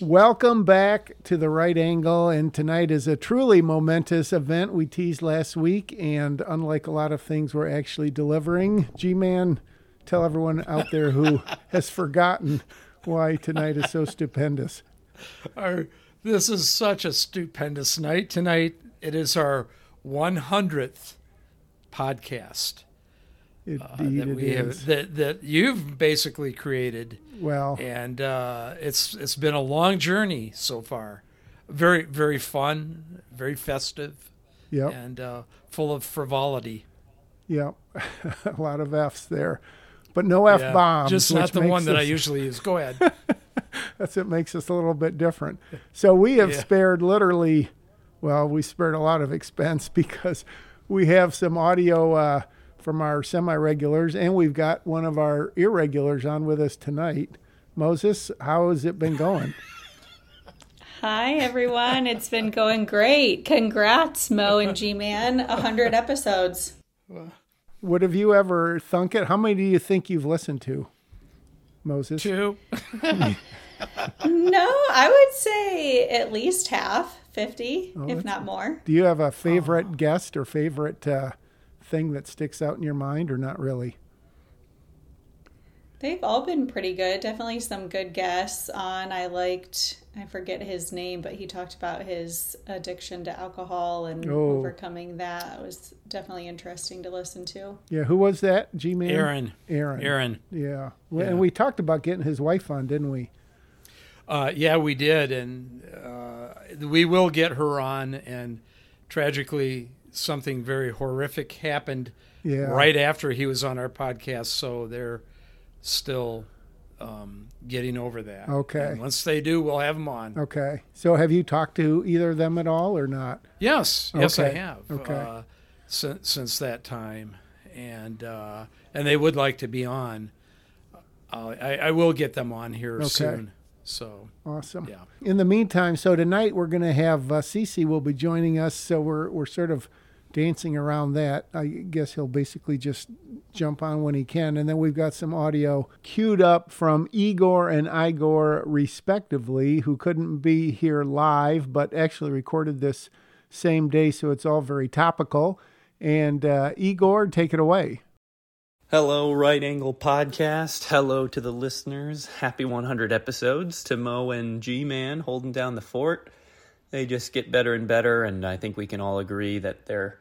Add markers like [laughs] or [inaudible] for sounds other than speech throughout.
Welcome back to the right angle. And tonight is a truly momentous event we teased last week. And unlike a lot of things we're actually delivering, G Man, tell everyone out there who [laughs] has forgotten why tonight is so stupendous. Our, this is such a stupendous night. Tonight, it is our 100th podcast. Indeed, uh, that it we is. have that that you've basically created. Well, and uh, it's it's been a long journey so far. Very very fun, very festive. Yep. And uh, full of frivolity. Yep. [laughs] a lot of F's there, but no F Yeah, bombs. Just not the one that I usually use. Go ahead. [laughs] That's what makes us a little bit different. So we have Yeah. spared literally, well, we spared a lot of expense [laughs] because we have some audio uh, from our semi-regulars, and we've got one of our irregulars on with us tonight. Moses, how has it been going? [laughs] Hi, everyone. It's been going great. Congrats, Mo and G Man. 100 episodes. What have you ever thunk it? How many do you think you've listened to, Moses? Two. [laughs] [laughs] No, I would say at least half, 50, Oh, if not more. Do you have a favorite guest or favorite uh, thing that sticks out in your mind, or not really? They've all been pretty good. Definitely some good guests on. I liked, I forget his name, but he talked about his addiction to alcohol and Oh. overcoming that. It was definitely interesting to listen to. Yeah, who was that? G Man. Aaron. Aaron. Aaron. Yeah. Yeah. And we talked about getting his wife on, didn't we? Uh, yeah, we did, and uh, we will get her on. And tragically, something very horrific happened Yeah. right after he was on our podcast. So they're still um, getting over that. Okay. And once they do, we'll have them on. Okay. So have you talked to either of them at all or not? Yes, yes, I have. okay. Uh, since since that time, and uh, and they would like to be on. Uh, I, I will get them on here Okay. soon. So Awesome. yeah. In the meantime, so tonight we're going to have uh, CC will be joining us. So we're we're sort of dancing around that. I guess he'll basically just jump on when he can, and then we've got some audio queued up from Igor and Igor respectively, who couldn't be here live, but actually recorded this same day, so it's all very topical. And uh, Igor, take it away. Hello, Right Angle Podcast. Hello to the listeners. Happy 100 episodes to Mo and G Man holding down the fort. They just get better and better, and I think we can all agree that their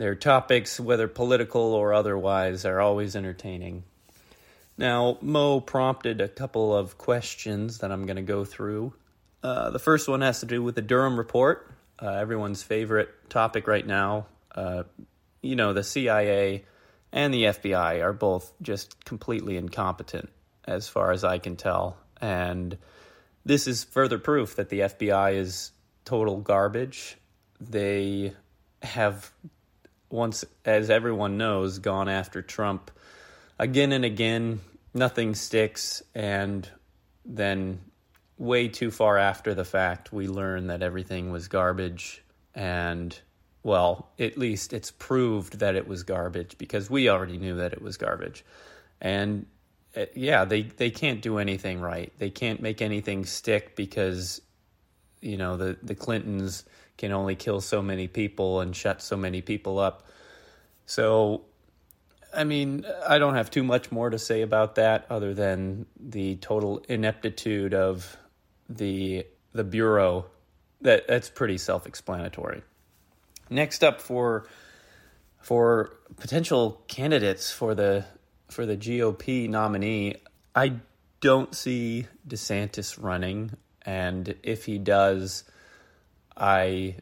their topics, whether political or otherwise, are always entertaining. Now, Mo prompted a couple of questions that I'm going to go through. Uh, the first one has to do with the Durham report, uh, everyone's favorite topic right now. Uh, you know, the CIA and the FBI are both just completely incompetent, as far as I can tell. And this is further proof that the FBI is total garbage. They have, once, as everyone knows, gone after Trump again and again. Nothing sticks. And then, way too far after the fact, we learn that everything was garbage. And well, at least it's proved that it was garbage because we already knew that it was garbage. And uh, yeah, they they can't do anything right. They can't make anything stick because you know the the Clintons can only kill so many people and shut so many people up. So I mean, I don't have too much more to say about that other than the total ineptitude of the the bureau. That that's pretty self-explanatory. Next up for for potential candidates for the for the GOP nominee, I don't see DeSantis running, and if he does, I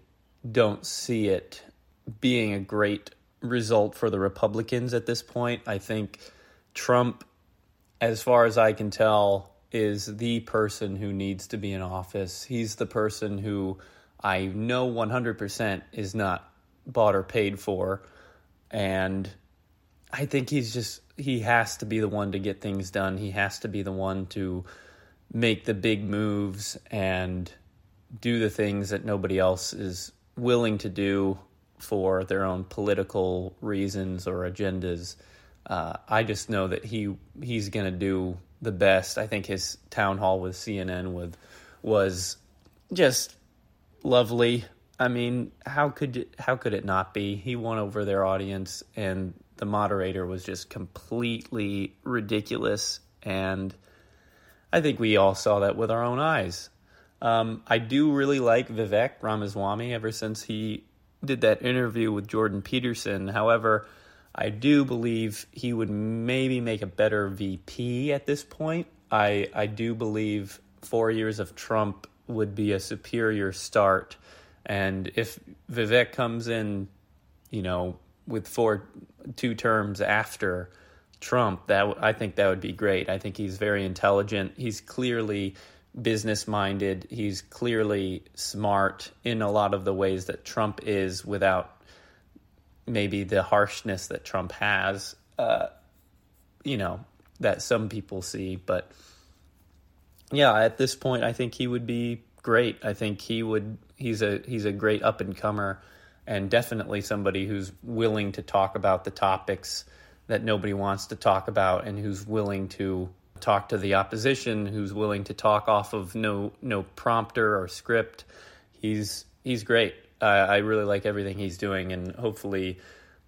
don't see it being a great result for the Republicans at this point. I think Trump, as far as I can tell, is the person who needs to be in office. He's the person who I know 100% is not bought or paid for. And I think he's just, he has to be the one to get things done. He has to be the one to make the big moves and do the things that nobody else is willing to do for their own political reasons or agendas. Uh, I just know that he he's going to do the best. I think his town hall with CNN with was just lovely. I mean, how could how could it not be? He won over their audience, and the moderator was just completely ridiculous. And I think we all saw that with our own eyes. Um, I do really like Vivek Ramaswamy ever since he did that interview with Jordan Peterson. However, I do believe he would maybe make a better VP at this point. I I do believe four years of Trump would be a superior start, and if Vivek comes in, you know, with four two terms after Trump, that I think that would be great. I think he's very intelligent. He's clearly business minded. He's clearly smart in a lot of the ways that Trump is without maybe the harshness that Trump has, uh, you know, that some people see. But yeah, at this point, I think he would be great. I think he would. He's a he's a great up and comer, and definitely somebody who's willing to talk about the topics that nobody wants to talk about, and who's willing to talk to the opposition, who's willing to talk off of no no prompter or script. He's he's great. I really like everything he's doing, and hopefully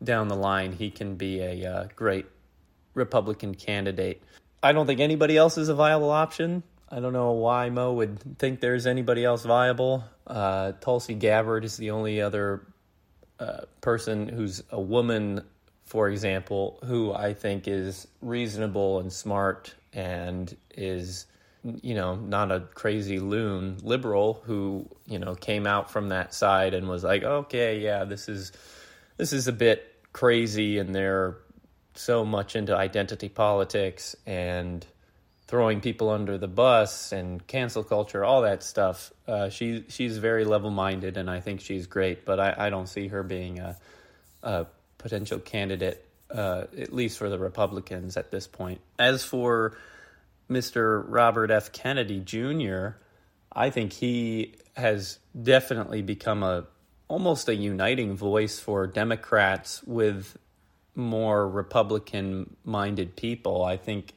down the line he can be a uh, great Republican candidate. I don't think anybody else is a viable option. I don't know why Mo would think there's anybody else viable. Uh, Tulsi Gabbard is the only other uh, person who's a woman, for example, who I think is reasonable and smart and is you know not a crazy loon liberal who you know came out from that side and was like okay yeah this is this is a bit crazy and they're so much into identity politics and throwing people under the bus and cancel culture all that stuff. Uh, she she's very level minded and I think she's great but I, I don't see her being a, a potential candidate uh, at least for the Republicans at this point. As for Mr. Robert F. Kennedy Jr., I think he has definitely become a almost a uniting voice for Democrats with more Republican minded people. I think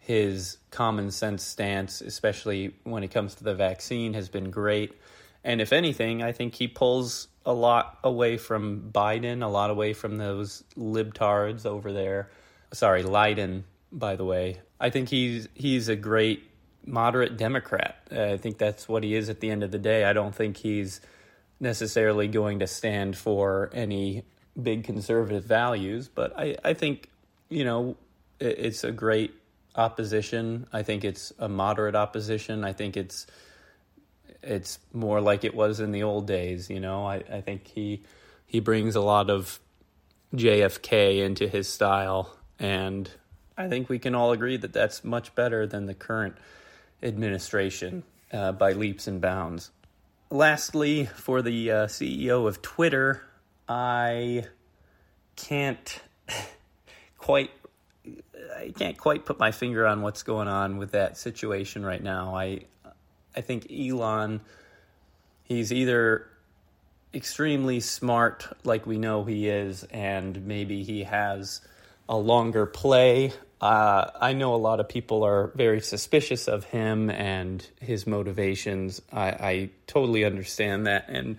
his common sense stance, especially when it comes to the vaccine, has been great. And if anything, I think he pulls a lot away from Biden, a lot away from those libtards over there. Sorry, Leiden, by the way. I think he's he's a great moderate Democrat. Uh, I think that's what he is at the end of the day. I don't think he's necessarily going to stand for any big conservative values, but I, I think, you know, it, it's a great opposition. I think it's a moderate opposition. I think it's it's more like it was in the old days. You know, I, I think he he brings a lot of JFK into his style, and I think we can all agree that that's much better than the current administration uh, by leaps and bounds. Lastly, for the uh, CEO of Twitter, I can't [laughs] quite I can't quite put my finger on what's going on with that situation right now. I I think Elon, he's either extremely smart, like we know he is, and maybe he has a longer play. Uh, I know a lot of people are very suspicious of him and his motivations. I, I totally understand that, and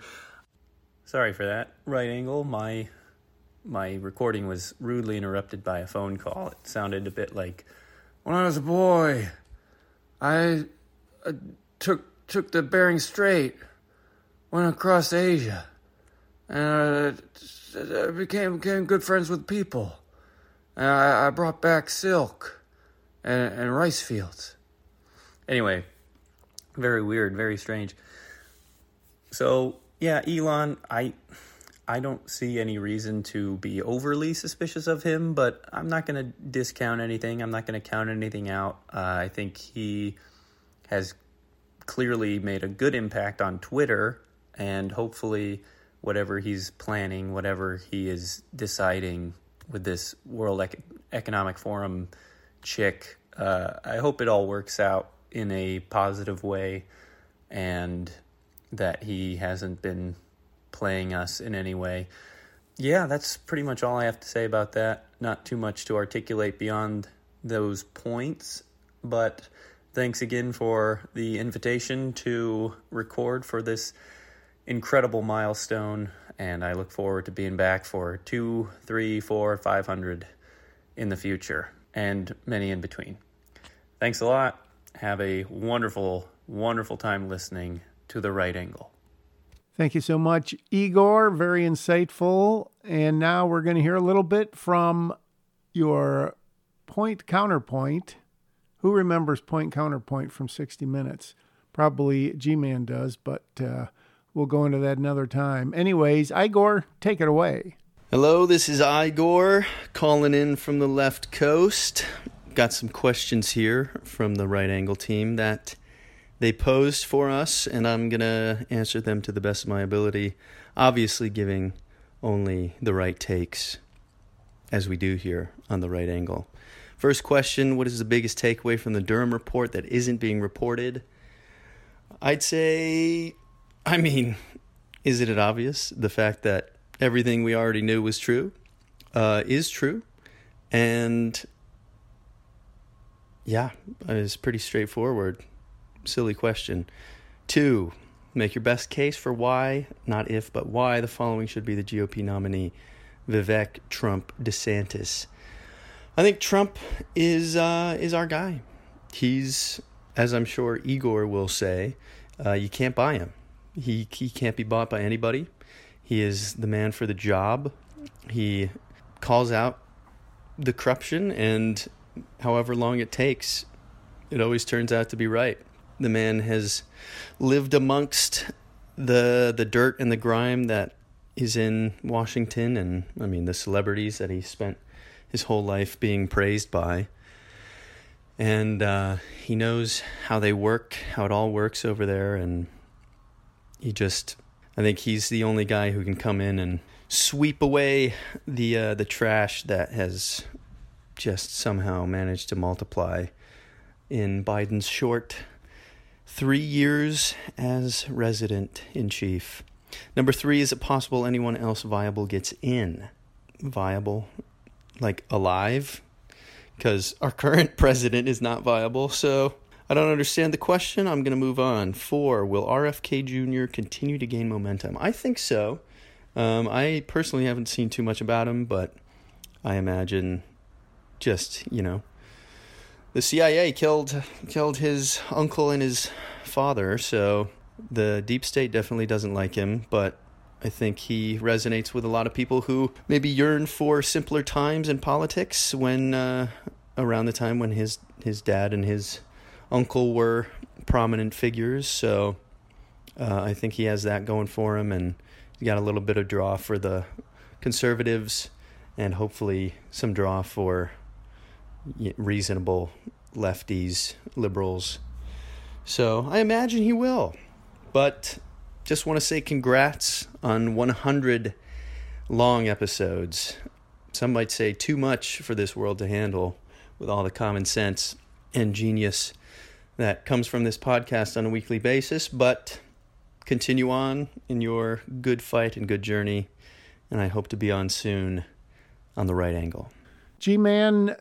sorry for that. Right angle, my my recording was rudely interrupted by a phone call. It sounded a bit like, "When I was a boy, I." Uh, took took the Bering Strait, went across Asia, and uh, became became good friends with people. And I, I brought back silk and, and rice fields. Anyway, very weird, very strange. So yeah, Elon, I I don't see any reason to be overly suspicious of him, but I'm not going to discount anything. I'm not going to count anything out. Uh, I think he has clearly made a good impact on Twitter, and hopefully, whatever he's planning, whatever he is deciding with this World Economic Forum chick, uh, I hope it all works out in a positive way and that he hasn't been playing us in any way. Yeah, that's pretty much all I have to say about that. Not too much to articulate beyond those points, but thanks again for the invitation to record for this incredible milestone. And I look forward to being back for two, three, four, five hundred in the future and many in between. Thanks a lot. Have a wonderful, wonderful time listening to The Right Angle. Thank you so much, Igor. Very insightful. And now we're going to hear a little bit from your point counterpoint. Who remembers point counterpoint from 60 Minutes? Probably G Man does, but uh, we'll go into that another time. Anyways, Igor, take it away. Hello, this is Igor calling in from the left coast. Got some questions here from the right angle team that they posed for us, and I'm going to answer them to the best of my ability, obviously, giving only the right takes, as we do here on the right angle. First question What is the biggest takeaway from the Durham report that isn't being reported? I'd say, I mean, isn't it obvious? The fact that everything we already knew was true uh, is true. And yeah, it's pretty straightforward silly question. Two, make your best case for why, not if, but why the following should be the GOP nominee Vivek Trump DeSantis. I think Trump is uh, is our guy. He's, as I'm sure Igor will say, uh, you can't buy him. He he can't be bought by anybody. He is the man for the job. He calls out the corruption, and however long it takes, it always turns out to be right. The man has lived amongst the the dirt and the grime that is in Washington, and I mean the celebrities that he spent his whole life being praised by. And uh, he knows how they work, how it all works over there, and he just, I think he's the only guy who can come in and sweep away the uh, the trash that has just somehow managed to multiply in Biden's short three years as resident in chief. Number three, is it possible anyone else viable gets in? Viable, like alive? Because our current [laughs] president is not viable, so I don't understand the question. I'm going to move on. Four, will RFK Jr. continue to gain momentum? I think so. Um, I personally haven't seen too much about him, but I imagine just, you know, the CIA killed killed his uncle and his father, so the deep state definitely doesn't like him, but I think he resonates with a lot of people who maybe yearn for simpler times in politics when uh, around the time when his his dad and his uncle were prominent figures. So uh, I think he has that going for him, and he's got a little bit of draw for the conservatives, and hopefully some draw for reasonable lefties, liberals. So I imagine he will. But just want to say congrats on 100 long episodes. Some might say too much for this world to handle with all the common sense and genius that comes from this podcast on a weekly basis. But continue on in your good fight and good journey. And I hope to be on soon on the right angle. G Man,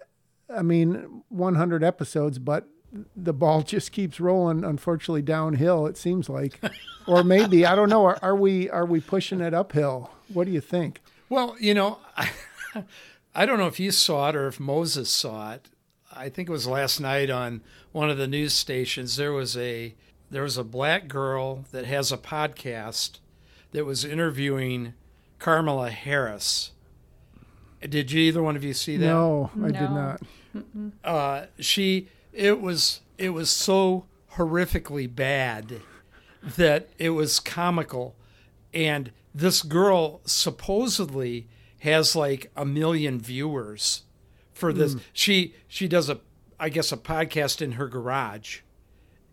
I mean, 100 episodes, but the ball [laughs] just keeps rolling. Unfortunately, downhill. It seems like, or maybe I don't know. Are, are we are we pushing it uphill? What do you think? Well, you know, I, [laughs] I don't know if you saw it or if Moses saw it. I think it was last night on one of the news stations. There was a there was a black girl that has a podcast that was interviewing Kamala Harris did you either one of you see that? No, I did not. Uh, she it was it was so horrifically bad that it was comical, and this girl supposedly has like a million viewers for this. Hmm. She she does a I guess a podcast in her garage,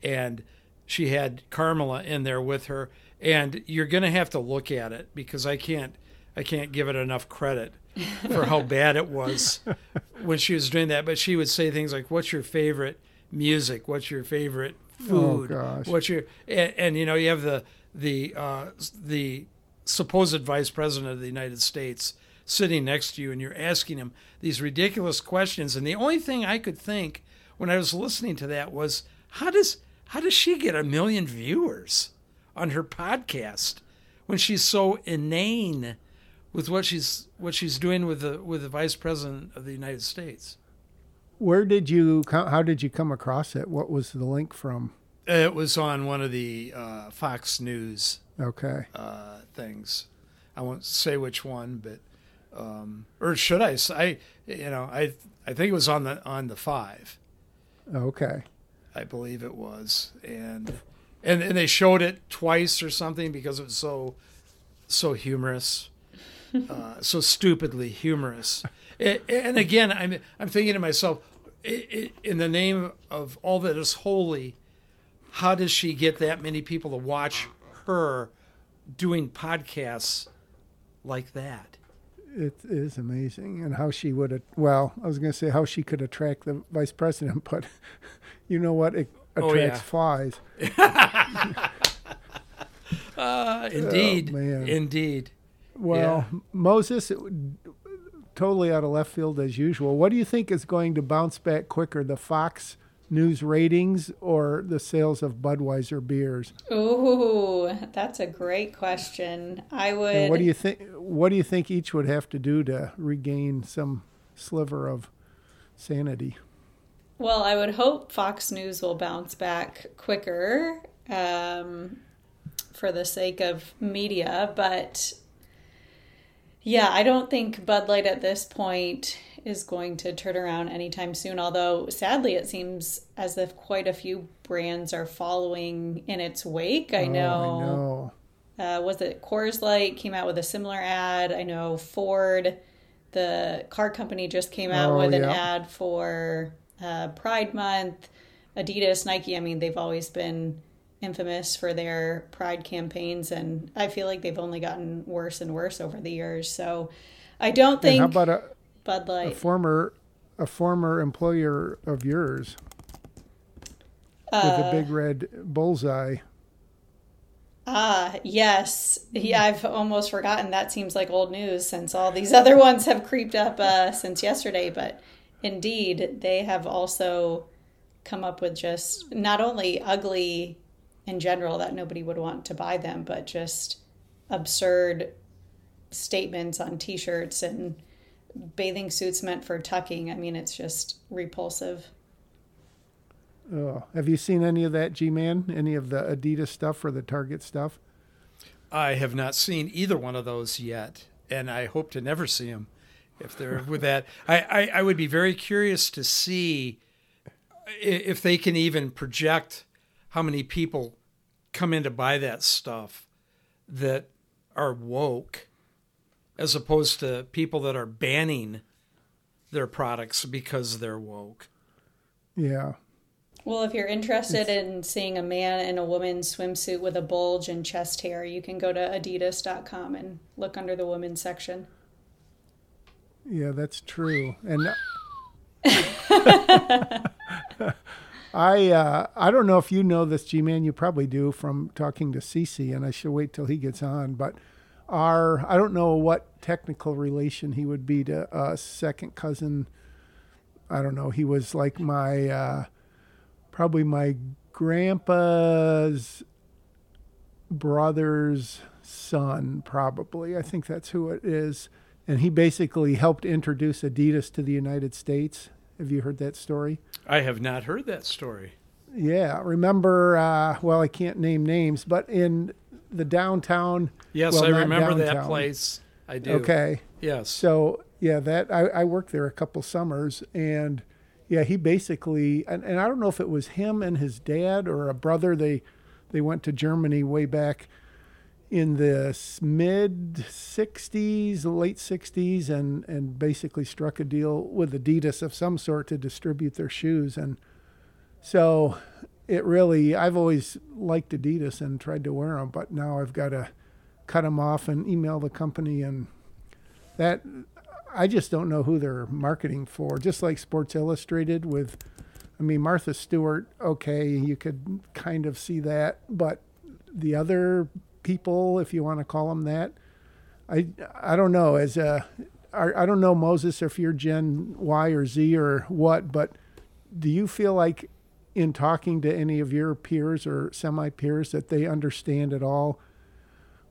and she had Kamala in there with her, and you're gonna have to look at it because I can't I can't give it enough credit [laughs] for how bad it was when she was doing that. But she would say things like, "What's your favorite music? What's your favorite food? Oh, gosh. What's your?" And, and you know, you have the the uh, the supposed vice president of the United States sitting next to you, and you're asking him these ridiculous questions. And the only thing I could think when I was listening to that was, how does how does she get a million viewers on her podcast when she's so inane with what she's what she's doing with the with the vice president of the United States? Where did you? How did you come across it? What was the link from? It was on one of the uh, Fox News Okay. uh, things. I won't say which one, but um, or should I? say? you know, I I think it was on the on the five. Okay. I believe it was, and and and they showed it twice or something because it was so so humorous, [laughs] uh, so stupidly humorous. And again, I'm I'm thinking to myself, in the name of all that is holy, how does she get that many people to watch her doing podcasts like that? It is amazing, and how she would. Well, I was going to say how she could attract the vice president, [laughs] but you know what? It Oh, attracts yeah. flies. [laughs] Uh, indeed, man. indeed. Well, Moses, totally out of left field as usual. What do you think is going to bounce back quicker, the Fox News ratings or the sales of Budweiser beers? Ooh, that's a great question. I would. And what do you think? What do you think each would have to do to regain some sliver of sanity? Well, I would hope Fox News will bounce back quicker um, for the sake of media, but yeah, I don't think Bud Light at this point is going to turn around anytime soon. Although, sadly, it seems as if quite a few brands are following in its wake. I Oh, know. I know. uh, was it Coors Light came out with a similar ad? I know Ford, the car company, just came out Oh, with an ad for uh, Pride Month. Adidas, Nike, I mean, they've always been infamous for their Pride campaigns, and I feel like they've only gotten worse and worse over the years. So I don't And think how about a, Bud a Light. former a former employer of yours with Uh, a big red bullseye? Ah, yes. Yeah, I've almost forgotten. That seems like old news since all these [laughs] other ones have creeped up uh, since yesterday. But indeed, they have also come up with just not only ugly in general that nobody would want to buy them, but just absurd statements on t shirts and bathing suits meant for tucking. I mean, it's just repulsive. Oh, have you seen any of that, G Man? Any of the Adidas stuff or the Target stuff? I have not seen either one of those yet, and I hope to never see them. If they're with [laughs] that, I, I, I would be very curious to see if they can even project how many people come in to buy that stuff that are woke, as opposed to people that are banning their products because they're woke. Yeah. Well, if you're interested in seeing a man in a woman's swimsuit with a bulge and chest hair, you can go to adidas.com and look under the women's section. Yeah, that's true. And [laughs] [laughs] I uh, I don't know if you know this, G man. You probably do from talking to CC, and I should wait till he gets on. But our I don't know what technical relation he would be to a second cousin. I don't know. He was like my uh, probably my grandpa's brother's son, probably. I think that's who it is. And he basically helped introduce Adidas to the United States. Have you heard that story? I have not heard that story. Yeah. Remember, uh, well, I can't name names, but in the downtown. Yes, well, I remember that place. I do. Okay. Yes. So yeah, that I, I worked there a couple summers, and yeah, he basically and, and I don't know if it was him and his dad or a brother. They they went to Germany way back in the mid '60s, late '60s, and and basically struck a deal with Adidas of some sort to distribute their shoes, and so it really I've always liked Adidas and tried to wear them, but now I've got to cut them off and email the company and that I just don't know who they're marketing for. Just like Sports Illustrated with, I mean Martha Stewart. Okay, you could kind of see that, but the other people, if you want to call them that, I I don't know. As a, I, I don't know Moses if you're Gen Y or Z or what, but do you feel like in talking to any of your peers or semi peers that they understand at all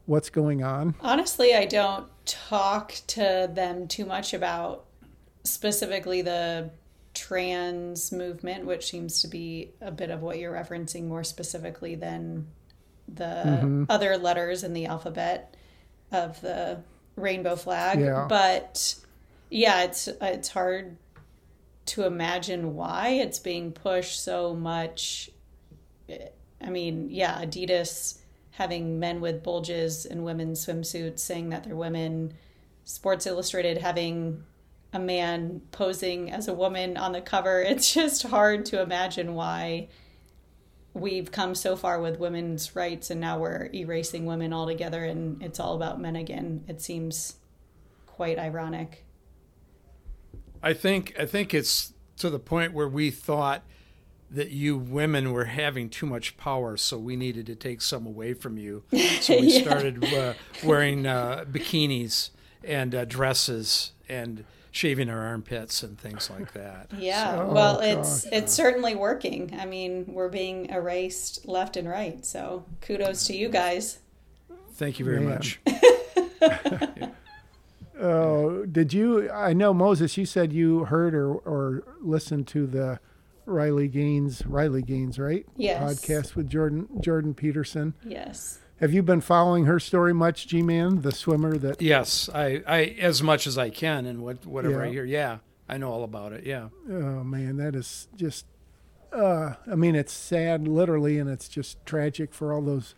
what's going on? Honestly, I don't talk to them too much about specifically the trans movement, which seems to be a bit of what you're referencing more specifically than the Mm-hmm. other letters in the alphabet of the rainbow flag. Yeah. But yeah, it's it's hard to imagine why it's being pushed so much. I mean, yeah, Adidas having men with bulges in women's swimsuits saying that they're women, Sports Illustrated having a man posing as a woman on the cover. [laughs] It's just hard to imagine why we've come so far with women's rights and now we're erasing women altogether and it's all about men again. It seems quite ironic. I think I think it's to the point where we thought that you women were having too much power, so we needed to take some away from you. [laughs] So we Yeah. started uh, wearing uh, bikinis and uh, dresses and shaving our armpits and things like that. [laughs] Yeah, So- well, Oh, it's gosh. it's certainly working. I mean, we're being erased left and right. So kudos to you guys. Thank you very Man. much. [laughs] Oh, did you? I know Moses. You said you heard or or listened to the Riley Gaines, Riley Gaines, right? Yes. Podcast with Jordan Jordan Peterson. Yes. Have you been following her story much, G Man, the swimmer that? Yes, I, I as much as I can and what whatever I hear. Yeah, I know all about it. Yeah. Oh man, that is just. Uh, I mean, it's sad, literally, and it's just tragic for all those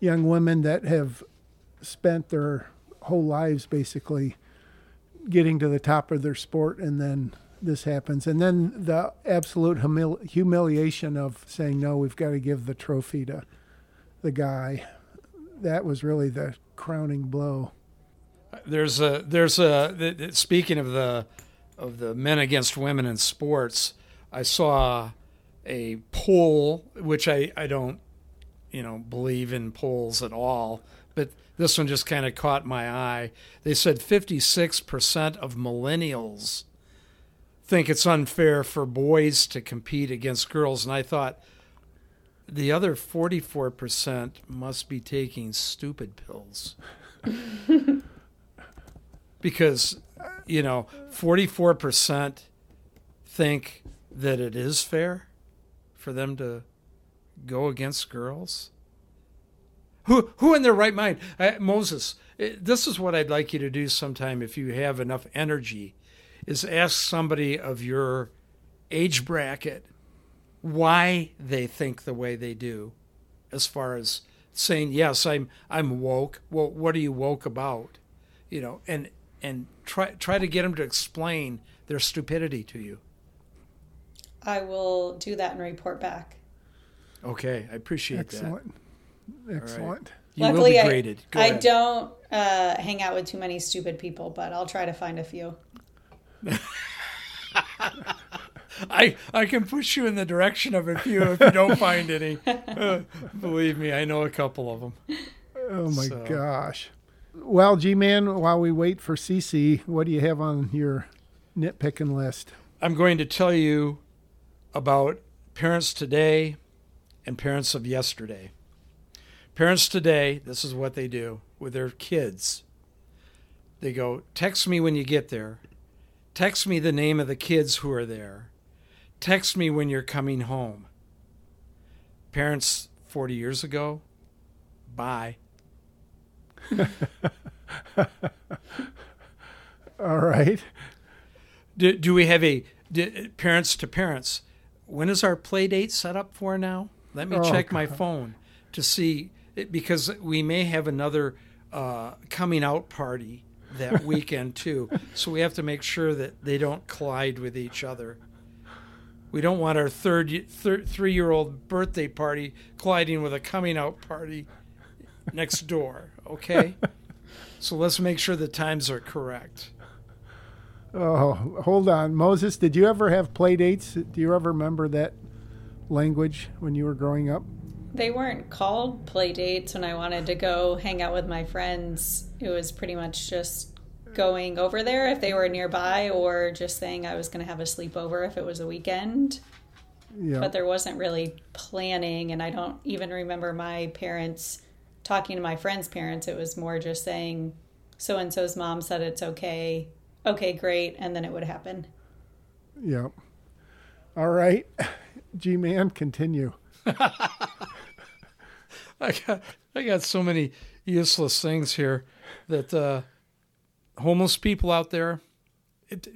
young women that have spent their whole lives basically getting to the top of their sport, and then this happens, and then the absolute humil- humiliation of saying no, we've got to give the trophy to the guy. That was really the crowning blow. There's a there's a speaking of the of the men against women in sports, I saw a poll which I I don't you know believe in polls at all, but this one just kind of caught my eye. They said 56% of millennials think it's unfair for boys to compete against girls and I thought the other 44% must be taking stupid pills. [laughs] because you know 44% think that it is fair for them to go against girls who who in their right mind I, moses eh, this is what i'd like you to do sometime if you have enough energy is ask somebody of your age bracket why they think the way they do as far as saying yes i'm i'm woke well what are you woke about you know and and try try to get them to explain their stupidity to you I will do that and report back. okay i appreciate that. Excellent, excellent. that you will Luckily, be I- graded Go I ahead. don't uh, hang out with too many stupid people, but I'll try to find a few. [laughs] I I can push you in the direction of a few if you don't find any. Uh, [laughs] [laughs] believe me, I know a couple of them. Oh my So- gosh. Well, G Man, while we wait for CC, what do you have on your nitpicking list? I'm going to tell you about parents today and parents of yesterday. Parents today, this is what they do with their kids. They go, text me when you get there. Text me the name of the kids who are there. Text me when you're coming home. Parents 40 years ago, bye. [laughs] All right. Do, do we have a do, parents to parents? When is our play date set up for now? Let me Oh, check my phone to see it, because we may have another uh, coming out party that weekend too. So we have to make sure that they don't collide with each other. We don't want our third, third three year old birthday party colliding with a coming out party next door. Okay, [laughs] so let's make sure the times are correct. Oh, hold on. Moses, did you ever have play dates? Do you ever remember that language when you were growing up? They weren't called play dates when I wanted to go hang out with my friends. It was pretty much just going over there if they were nearby or just saying I was going to have a sleepover if it was a weekend. Yeah. but there wasn't really planning. And I don't even remember my parents talking to my friends' parents. It was more just saying, so and so's mom said it's okay. Okay, great. And then it would happen. Yeah. All right. [laughs] G Man, continue. [laughs] I got I got so many useless things here that uh, homeless people out there. It,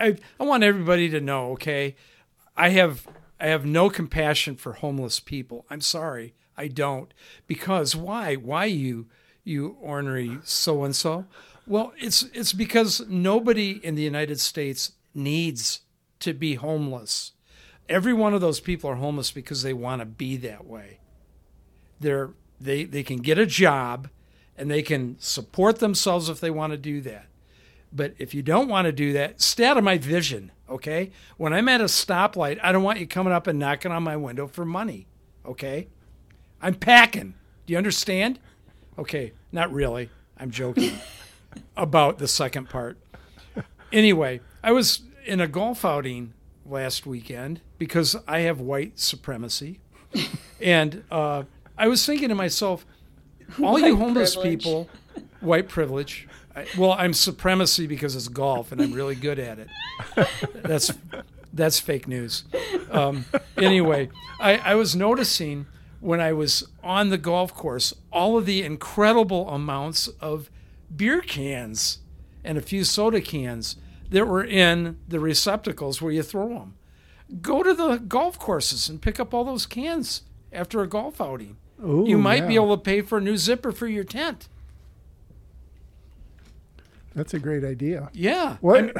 I I want everybody to know. Okay, I have I have no compassion for homeless people. I'm sorry, I don't. Because why? Why you you ornery so and so? Well, it's it's because nobody in the United States needs to be homeless. Every one of those people are homeless because they want to be that way they're they they can get a job and they can support themselves if they want to do that. But if you don't want to do that, stay out of my vision, okay? When I'm at a stoplight, I don't want you coming up and knocking on my window for money, okay? I'm packing. Do you understand? Okay, not really. I'm joking [laughs] about the second part. Anyway, I was in a golf outing last weekend because I have white supremacy. [laughs] and uh, I was thinking to myself, [laughs] all you homeless privilege. people, [laughs] white privilege. I, well, I'm supremacy because it's golf and I'm really good at it. [laughs] That's that's fake news. Um, anyway, I, I was noticing when I was on the golf course all of the incredible amounts of beer cans and a few soda cans that were in the receptacles where you throw them. Go to the golf courses and pick up all those cans after a golf outing. Ooh, you might be able to pay for a new zipper for your tent. That's a great idea. Yeah. What? I mean,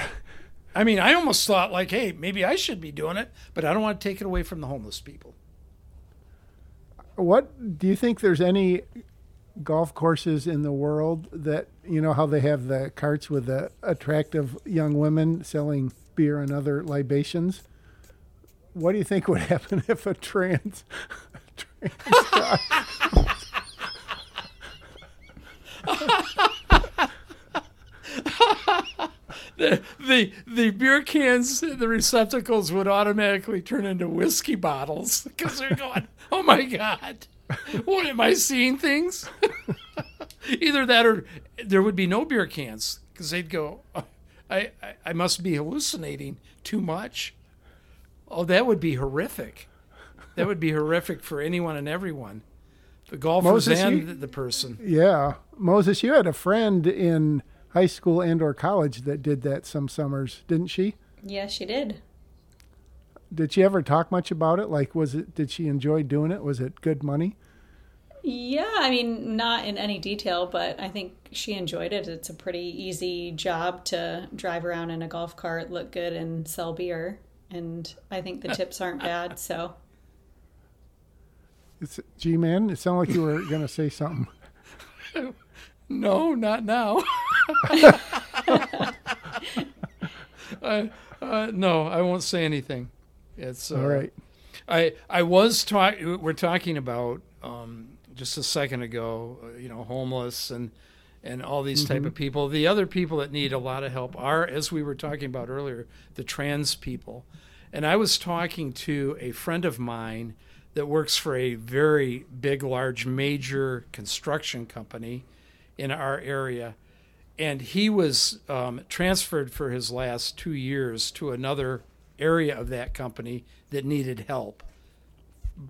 I mean, I almost thought like, hey, maybe I should be doing it, but I don't want to take it away from the homeless people. What do you think? There's any golf courses in the world that you know how they have the carts with the attractive young women selling beer and other libations? What do you think would [laughs] happen if a trans, [laughs] The, the the beer cans, the receptacles would automatically turn into whiskey bottles because they're going, oh my god, what am I seeing things? [laughs] Either that or there would be no beer cans because they'd go, "Oh, I, I I must be hallucinating too much. Oh, that would be horrific. That would be horrific for anyone and everyone, the golfers Moses, and you- the, the person. Yeah, Moses, you had a friend in high school and or college that did that some summers, didn't she? Yes, she did. Did she ever talk much about it? Like, was it? Did she enjoy doing it? Was it good money? Yeah, I mean, not in any detail, but I think she enjoyed it. It's a pretty easy job to drive around in a golf cart, look good, and sell beer. And I think the [laughs] tips aren't bad. So, It's G man. It sounded like you were [laughs] going to say something. No, not now. [laughs] uh, uh, no, I won't say anything. It's uh, All right. I I was talking. We're talking about um, just a second ago. uh, You know, homeless and and all these type of people. The other people that need a lot of help are, as we were talking about earlier, the trans people. And I was talking to a friend of mine that works for a very big, large, major construction company in our area. And he was um, transferred for his last two years to another area of that company that needed help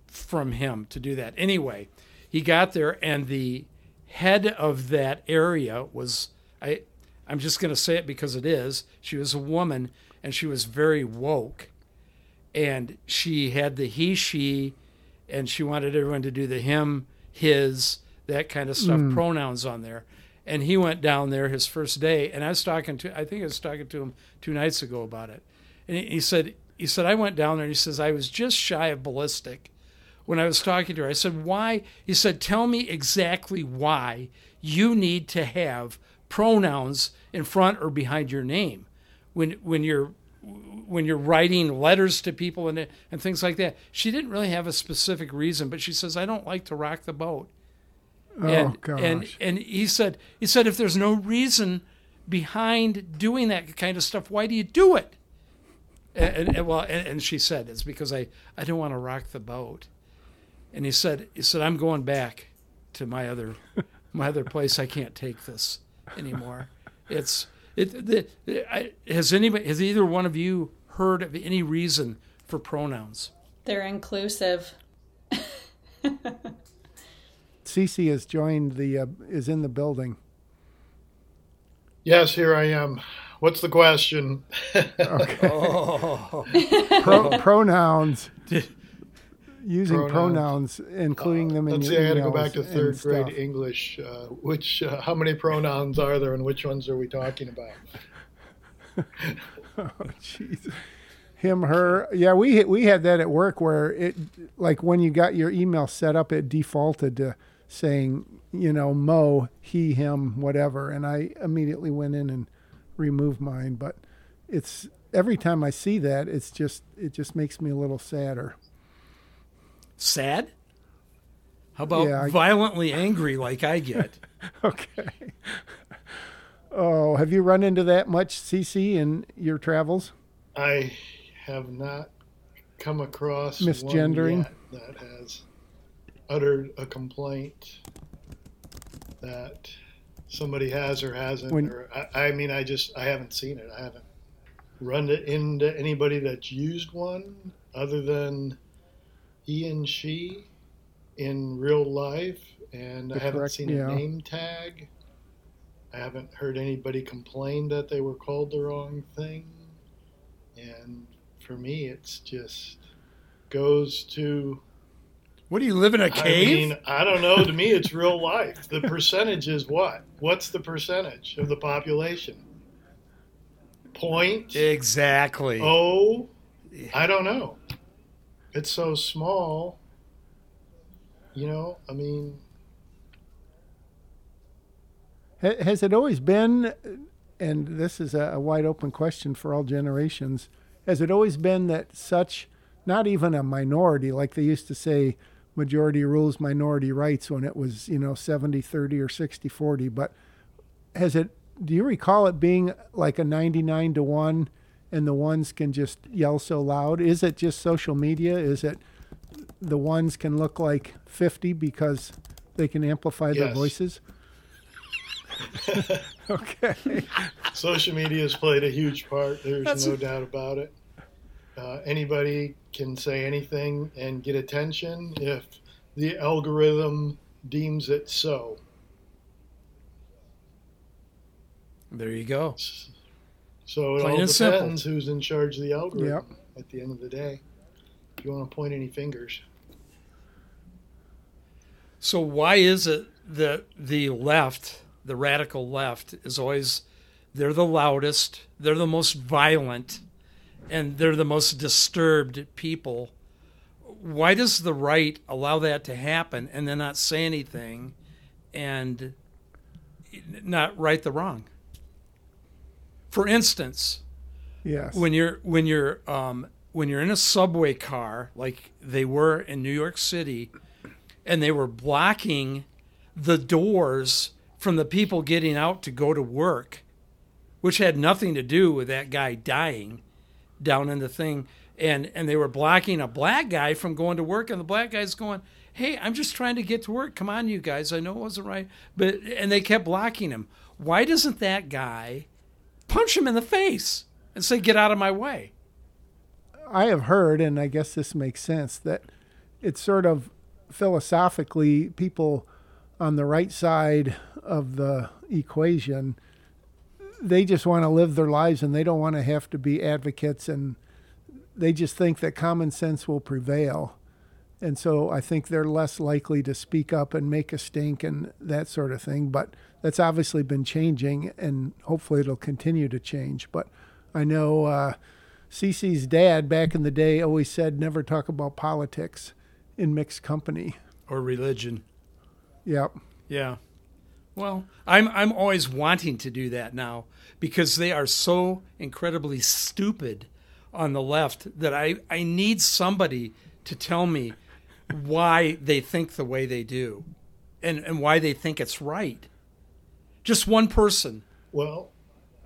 from him to do that. Anyway, he got there, and the head of that area was I. I'm just going to say it because it is. She was a woman, and she was very woke, and she had the he she, and she wanted everyone to do the him his that kind of stuff hmm. pronouns on there. And he went down there his first day, and I was talking to I think I was talking to him two nights ago about it, and he, he said he said I went down there, and he says I was just shy of ballistic when I was talking to her. I said, Why? He said, Tell me exactly why you need to have pronouns in front or behind your name when when you're when you're writing letters to people and and things like that. She didn't really have a specific reason, but she says, I don't like to rock the boat. Oh and, gosh. and and he said he said if there's no reason behind doing that kind of stuff, why do you do it? And, and well, and, and she said it's because I I don't want to rock the boat. And he said he said I'm going back to my other my other place. I can't take this anymore. It's it. The, I, has anybody has either one of you heard of any reason for pronouns? They're inclusive. CC has joined the uh, is in the building. Yes, here I am. What's the question? [laughs] Pro, pronouns. Using pronouns, Pronouns. including them in Let's your see. I got to go back to third grade stuff. English. Uh, which, uh, how many pronouns are there, and which ones are we talking about? [laughs] [laughs] [laughs] Oh jeez. Him, her. Yeah, we we had that at work where it like when you got your email set up, it defaulted to saying you know Moe, he, him, whatever, and I immediately went in and removed mine. But it's every time I see that, it's just it just makes me a little sadder. Sad? How about Yeah, I- violently angry like I get? [laughs] Okay. Oh, have you run into that much, CC, in your travels? I have not come across Misgendering? that has uttered a complaint that somebody has or hasn't. When- or I, I mean, I just I haven't seen it. I haven't run it into anybody that's used one other than he and she in real life, and I haven't correct- seen yeah. a name tag. I haven't heard anybody complain that they were called the wrong thing. And for me, it's just goes to. What do you live in a cave? I mean, I don't know. To me, it's real life. The percentage is what? What's the percentage of the population? Point exactly. oh, I don't know. It's so small. You know, I mean, Ha- Has it always been, and this is a, a wide open question for all generations, has it always been that such, not even a minority, like they used to say, majority rules, minority rights when it was, you know, 70 30 or 60 40, but has it, do you recall it being like a 99 to 1 and the ones can just yell so loud? Is it just social media? Is it the ones can look like 50 because they can amplify their Yes. voices? [laughs] okay. social media has played a huge part. There's That's- no doubt about it. Uh, anybody can say anything and get attention if the algorithm deems it so. There you go. So it Plain all simple. depends who's in charge of the algorithm at the end of the day. If you want to point any fingers. So why is it that the left, the radical left, is always they're the loudest, they're the most violent, and they're the most disturbed people? Why does the right allow that to happen and then not say anything and not right the wrong? For instance, Yes. when you're when you're um, when you're in a subway car like they were in New York City, and they were blocking the doors from the people getting out to go to work, which had nothing to do with that guy dying down in the thing, and and they were blocking a black guy from going to work, and the black guy's going. Hey, I'm just trying to get to work. Come on, you guys. I know it wasn't right, but and they kept blocking him. Why doesn't that guy punch him in the face and say, "Get out of my way"? I have heard, and I guess this makes sense, that it's sort of philosophically people on the right side of the equation, they just want to live their lives and they don't want to have to be advocates and they just think that common sense will prevail. And so I think they're less likely to speak up and make a stink and that sort of thing. But that's obviously been changing and hopefully it'll continue to change. But I know uh, CC's dad back in the day always said never talk about politics in mixed company. or religion. Yep. Yeah. Well, I'm I'm always wanting to do that now because they are so incredibly stupid on the left that I, I need somebody to tell me why they think the way they do and, and why they think it's right. Just one person. Well,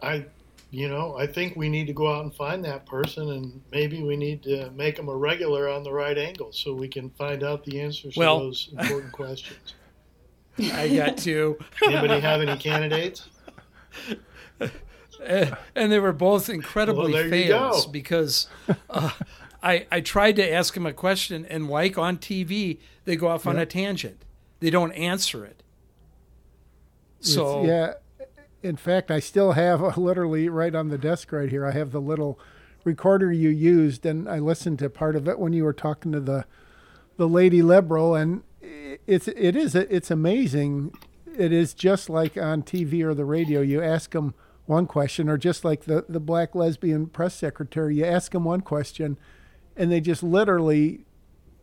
I you know, I think we need to go out and find that person, and maybe we need to make them a regular on the right angle so we can find out the answers Well- to those important questions. I got [laughs] two. Anybody have any candidates? Uh, and they were both incredibly Well, fails because uh, I I tried to ask him a question and like on TV they go off on a tangent. They don't answer it. It's- So yeah, in fact, I still have uh, literally right on the desk right here. I have the little recorder you used, and I listened to part of it when you were talking to the the lady liberal, and i- it's it is it's amazing. It is just like on TV or the radio. You ask them one question, or just like the the black lesbian press secretary, you ask them one question, and they just literally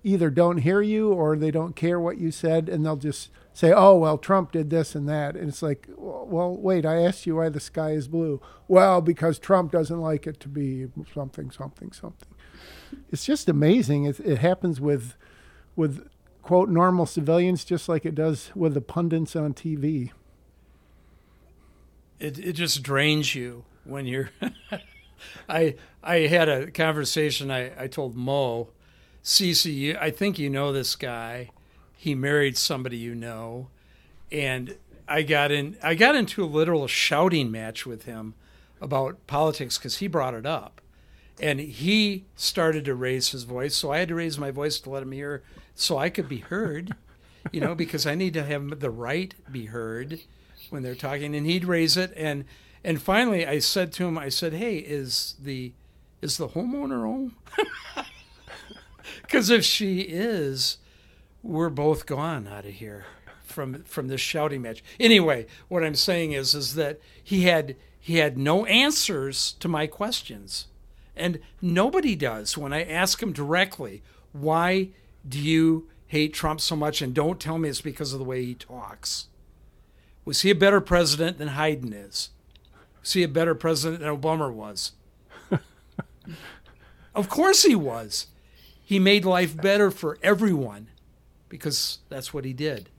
either don't hear you or they don't care what you said and they'll just say oh well trump did this and that and it's like well wait i asked you why the sky is blue well because trump doesn't like it to be something something something it's just amazing it, it happens with with quote normal civilians just like it does with the pundits on tv it it just drains you when you're [laughs] I I had a conversation I, I told Moe, you, I think you know this guy. He married somebody you know. And I got in I got into a literal shouting match with him about politics because he brought it up. And he started to raise his voice, so I had to raise my voice to let him hear so I could be heard. You know, because I need to have the right be heard when they're talking and he'd raise it and and finally I said to him I said hey is the is the homeowner home? [laughs] Cuz if she is we're both gone out of here from from this shouting match. Anyway what I'm saying is is that he had he had no answers to my questions. And nobody does. When I ask him directly why do you hate Trump so much and don't tell me it's because of the way he talks was he a better president than Biden is? Was he a better president than Obama was? [laughs] of course he was. He made life better for everyone because that's what he did.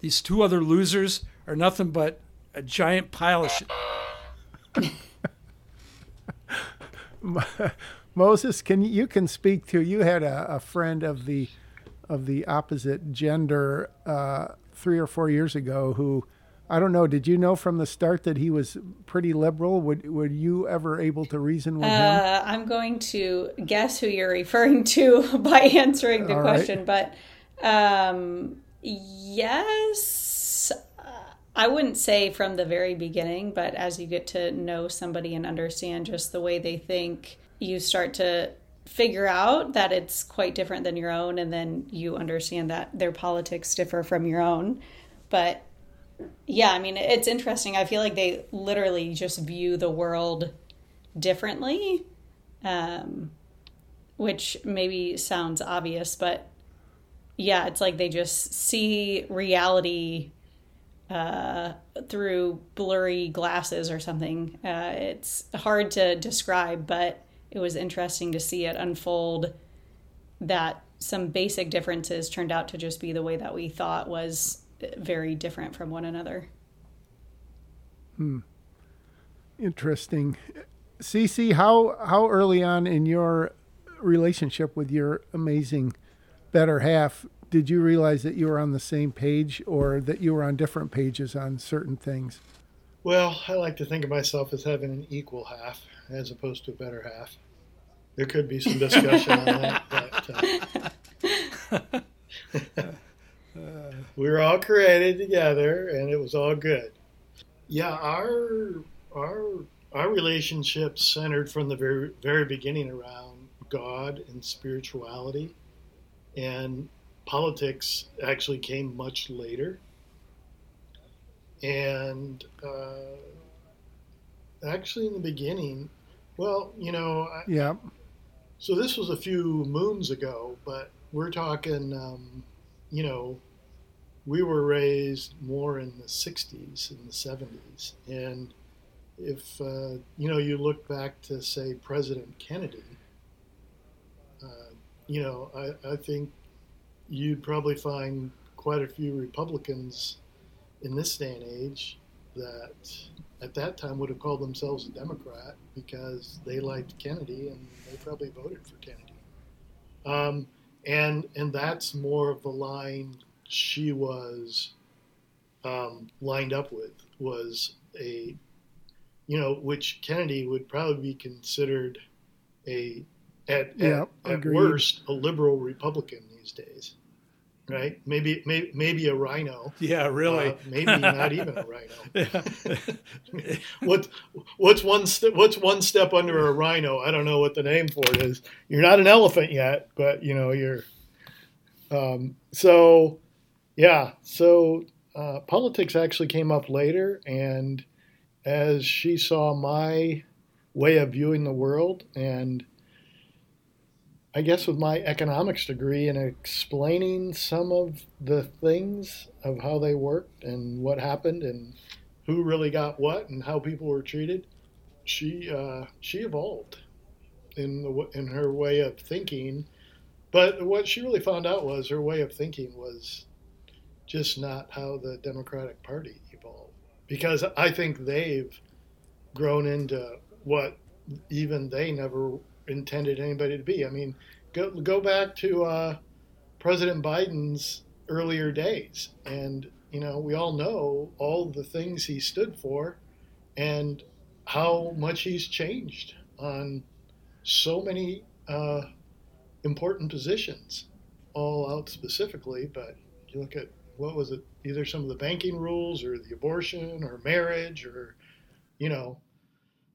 These two other losers are nothing but a giant pile of shit. [laughs] Moses, can you, can speak to? You had a, a friend of the of the opposite gender uh, three or four years ago who I don't know. Did you know from the start that he was pretty liberal? Would were you ever able to reason with him? Uh, I'm going to guess who you're referring to [laughs] by answering the All right. question, but um, yes, I wouldn't say from the very beginning, but as you get to know somebody and understand just the way they think, you start to figure out that it's quite different than your own, and then you understand that their politics differ from your own. But yeah, I mean, it's interesting. I feel like they literally just view the world differently, um, which maybe sounds obvious, but yeah, it's like they just see reality uh, through blurry glasses or something. Uh, it's hard to describe, but it was interesting to see it unfold that some basic differences turned out to just be the way that we thought was very different from one another. Hmm. Interesting. CC, how how early on in your relationship with your amazing better half did you realize that you were on the same page or that you were on different pages on certain things? Well, I like to think of myself as having an equal half as opposed to a better half. There could be some discussion on that, [laughs] but uh, we [laughs] were all created together, and it was all good. Yeah, our our our relationship centered from the very very beginning around God and spirituality, and politics actually came much later. And uh, actually, in the beginning, well, you know, I, Yeah. so this was a few moons ago, but we're talking, um, you know, we were raised more in the 60s and the 70s. And if, uh, you know, you look back to, say, President Kennedy, uh, you know, I, I think you'd probably find quite a few Republicans in this day and age that at that time would have called themselves a Democrat because they liked Kennedy and they probably voted for Kennedy. Um, and and that's more of the line she was um, lined up with was a you know which Kennedy would probably be considered a at, at, at worst a liberal Republican these days, right? Maybe maybe, maybe a rhino. Yeah, really. Uh, maybe not even a rhino. [laughs] [laughs] what what's one step what's one step under a rhino? I don't know what the name for it is. You're not an elephant yet, but you know you're. Um, so, yeah. So uh, politics actually came up later, and as she saw my way of viewing the world, and I guess with my economics degree and explaining some of the things of how they worked and what happened and who really got what and how people were treated, she uh, she evolved in the, in her way of thinking. But what she really found out was her way of thinking was just not how the Democratic Party evolved. Because I think they've grown into what even they never intended anybody to be. I mean, go go back to uh, President Biden's earlier days, and you know we all know all the things he stood for, and how much he's changed on so many uh, important positions, all out specifically. But you look at what was it, either some of the banking rules or the abortion or marriage or, you know,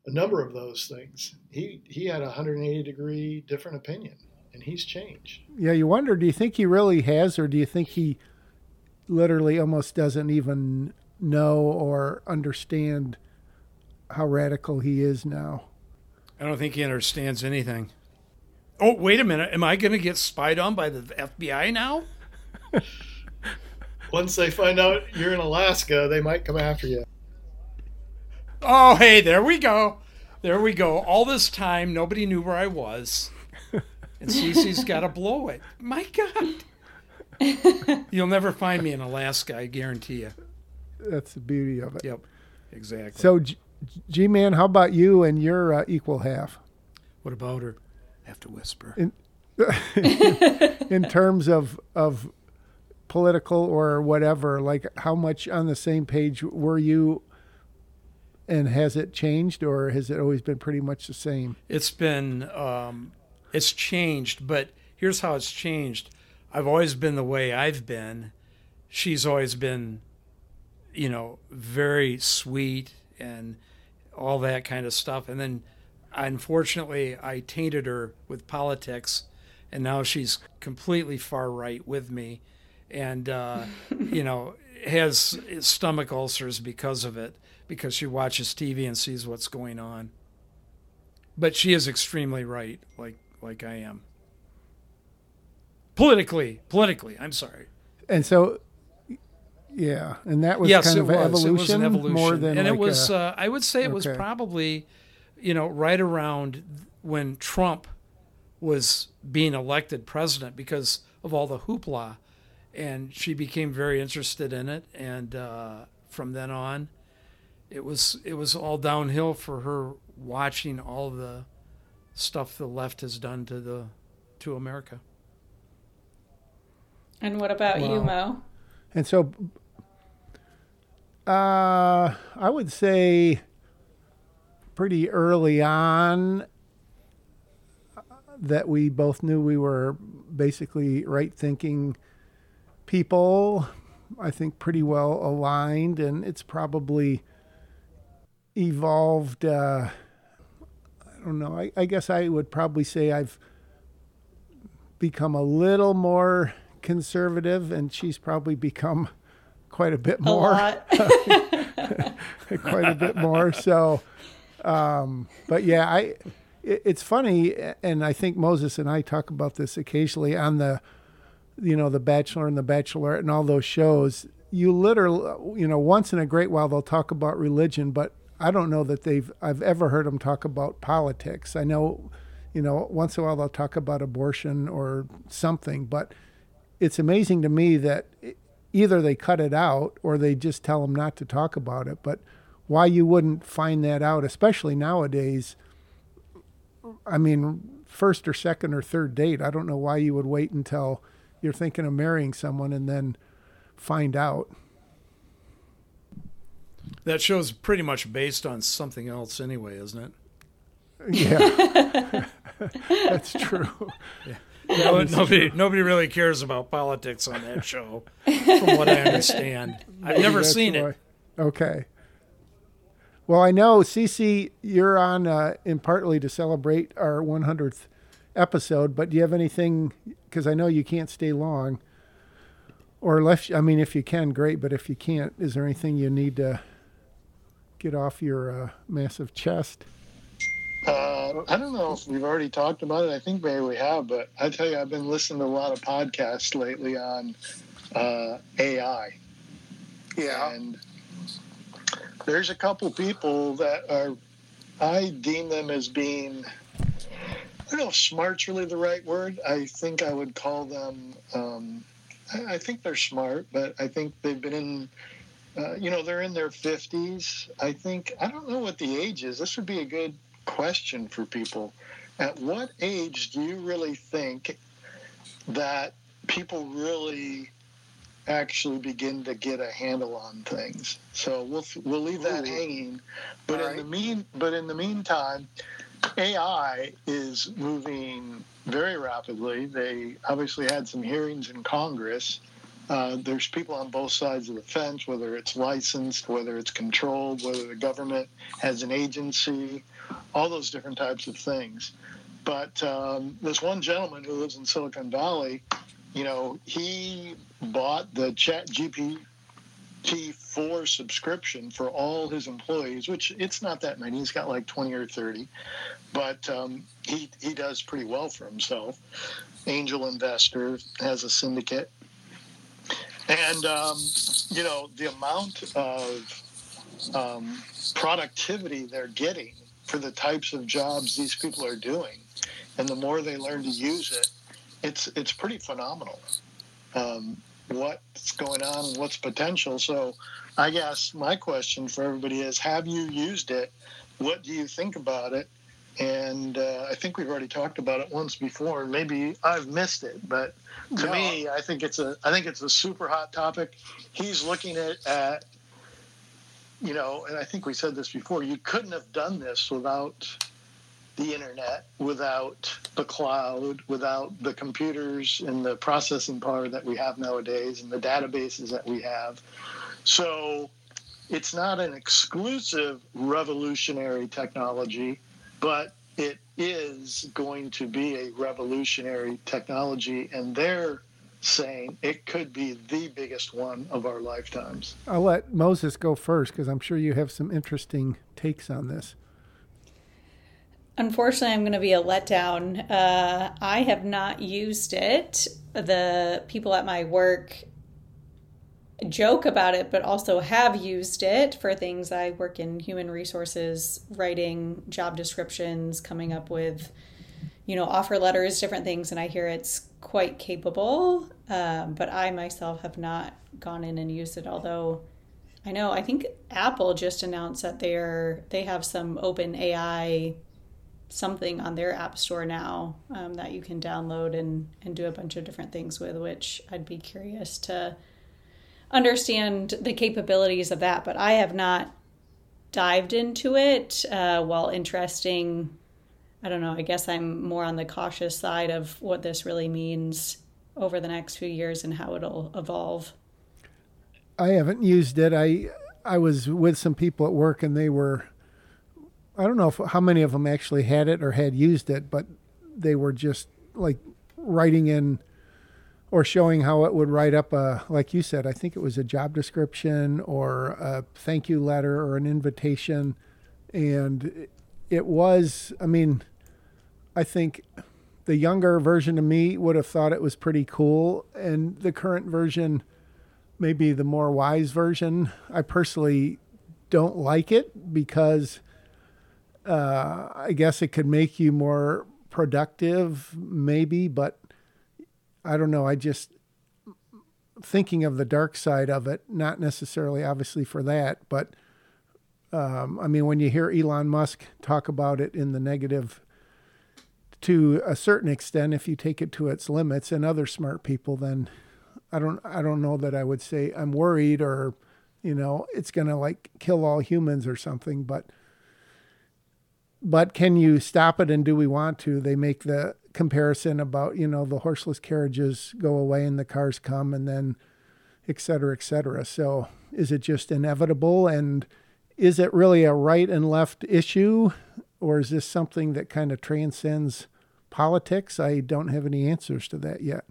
a number of those things. He he had a 180 degree different opinion, and he's changed. Yeah, you wonder, do you think he really has, or do you think he literally almost doesn't even know or understand how radical he is now? I don't think he understands anything. Oh, wait a minute. Am I going to get spied on by the FBI now? [laughs] Once they find out you're in Alaska, they might come after you. Oh, hey, there we go. There we go. All this time, nobody knew where I was. And CC's [laughs] got to blow it. My God. You'll never find me in Alaska, I guarantee you. That's the beauty of it. Yep, exactly. So, G Man, how about you and your uh, equal half what about her? I have to whisper. in [laughs] terms of of political or whatever? Like, how much on the same page were you? And has it changed, or has it always been pretty much the same? It's been, um, it's changed, but here's how it's changed. I've always been the way I've been. She's always been, you know, very sweet and all that kind of stuff. And then, unfortunately, I tainted her with politics, and now she's completely far right with me, and uh, [laughs] you know has stomach ulcers because of it because she watches TV and sees what's going on. But she is extremely right, like like I am. Politically, politically, I'm sorry. And so, yeah, and that was yes, kind of was. evolution, It was an evolution, more than and like it was. a- uh, I would say it was probably, you know, right around when Trump was being elected president because of all the hoopla, and she became very interested in it, and uh, from then on, it was it was all downhill for her watching all the stuff the left has done to the to America. And what about you, Moe? And so, uh, I would say pretty early on uh, that we both knew we were basically right thinking people. I think pretty well aligned, and it's probably evolved. Uh, I don't know. I, I guess I would probably say I've become a little more conservative, and she's probably become quite a bit A more lot. [laughs] [laughs] quite a bit more. So, um, but yeah, I. It, it's funny, and I think Moses and I talk about this occasionally on the, you know, the Bachelor and the Bachelorette and all those shows. You literally, you know, once in a great while they'll talk about religion, but I don't know that they've I've ever heard them talk about politics. I know, you know, once in a while they'll talk about abortion or something, but it's amazing to me that either they cut it out or they just tell them not to talk about it. But why you wouldn't find that out, especially nowadays? I mean, first or second or third date. I don't know why you would wait until you're thinking of marrying someone and then find out. That show's pretty much based on something else anyway, isn't it? Yeah, [laughs] that's true. No, nobody, nobody really cares about politics on that show, from what I understand. I've never That's seen why. it. Okay. Well, I know, CC, you're on uh, in partly to celebrate our 100th episode, but do you have anything? Because I know you can't stay long. Or unless, I mean, if you can, great. But if you can't, is there anything you need to get off your uh, massive chest? Uh, I don't know if we've already talked about it. I think maybe we have, but I tell you, I've been listening to a lot of podcasts lately on uh, AI. Yeah. And there's a couple people that are, I deem them as being, I don't know if smart's really the right word. I think I would call them, um, I, I think they're smart, but I think they've been in, uh, you know, they're in their 50s. I think, I don't know what the age is. This would be a good question for people. At what age do you really think that people really actually begin to get a handle on things? So we'll we'll leave that Ooh. hanging. But All in the mean but in the meantime, AI is moving very rapidly. They obviously had some hearings in Congress. Uh, there's people on both sides of the fence, whether it's licensed, whether it's controlled, whether the government has an agency, all those different types of things. But um, this one gentleman who lives in Silicon Valley, you know, he bought the Chat GPT 4 subscription for all his employees, which it's not that many. He's got like 20 or 30, but um, he, he does pretty well for himself. Angel investor, has a syndicate. And, um, you know, the amount of um, productivity they're getting for the types of jobs these people are doing, and the more they learn to use it, it's it's pretty phenomenal. Um, what's going on what's potential? So, I guess my question for everybody is: Have you used it? What do you think about it? And uh, I think we've already talked about it once before, and maybe I've missed it. But to No. me, I think it's a I think it's a super hot topic. He's looking at, at you know, and I think we said this before, you couldn't have done this without the internet, without the cloud, without the computers and the processing power that we have nowadays and the databases that we have. So it's not an exclusive revolutionary technology, but it is going to be a revolutionary technology. And they're saying it could be the biggest one of our lifetimes. I'll let Moses go first because I'm sure you have some interesting takes on this. Unfortunately, I'm going to be a letdown. Uh, I have not used it. The people at my work joke about it, but also have used it for things. I work in human resources, writing job descriptions, coming up with, you know, offer letters, different things, and I hear it's quite capable. Um, but I myself have not gone in and used it, although. I know. I think Apple just announced that they're they have some open AI something on their app store now um, that you can download and, and do a bunch of different things with, which I'd be curious to understand the capabilities of that. But I have not dived into it. Uh, while interesting, I don't know, I guess I'm more on the cautious side of what this really means over the next few years and how it'll evolve. I haven't used it. I I was with some people at work and they were I don't know if, how many of them actually had it or had used it, but they were just like writing in or showing how it would write up a like you said, I think it was a job description or a thank you letter or an invitation and it was I mean I think the younger version of me would have thought it was pretty cool and the current version maybe the more wise version. I personally don't like it because uh, I guess it could make you more productive, maybe, but I don't know. I just, thinking of the dark side of it, not necessarily obviously for that, but um, I mean, when you hear Elon Musk talk about it in the negative to a certain extent, if you take it to its limits, and other smart people, then I don't, I don't know that I would say I'm worried or, you know, it's going to like kill all humans or something, but but can you stop it and do we want to they make the comparison about you know the horseless carriages go away and the cars come and then et cetera et cetera so is it just inevitable and is it really a right and left issue or is this something that kind of transcends politics i don't have any answers to that yet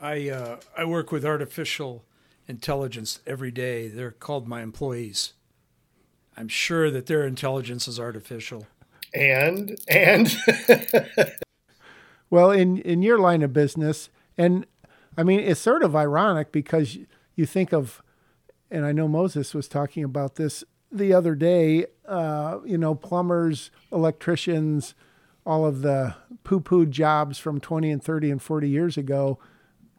I uh, I work with artificial intelligence every day. They're called my employees. I'm sure that their intelligence is artificial. And and [laughs] well, in in your line of business, and I mean, it's sort of ironic because you think of, and I know Moses was talking about this the other day. Uh, you know, plumbers, electricians, all of the poo-poo jobs from 20 and 30 and 40 years ago.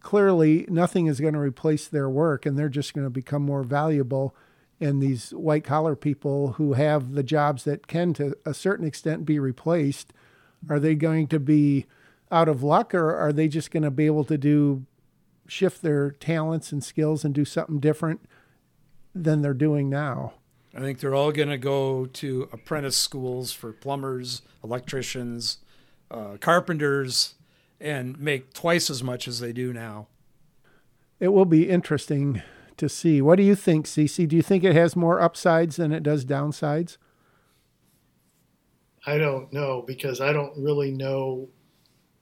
Clearly, nothing is going to replace their work, and they're just going to become more valuable and these white collar people who have the jobs that can to a certain extent be replaced are they going to be out of luck or are they just going to be able to do shift their talents and skills and do something different than they're doing now i think they're all going to go to apprentice schools for plumbers electricians uh, carpenters and make twice as much as they do now it will be interesting to see. What do you think, CC? Do you think it has more upsides than it does downsides? I don't know because I don't really know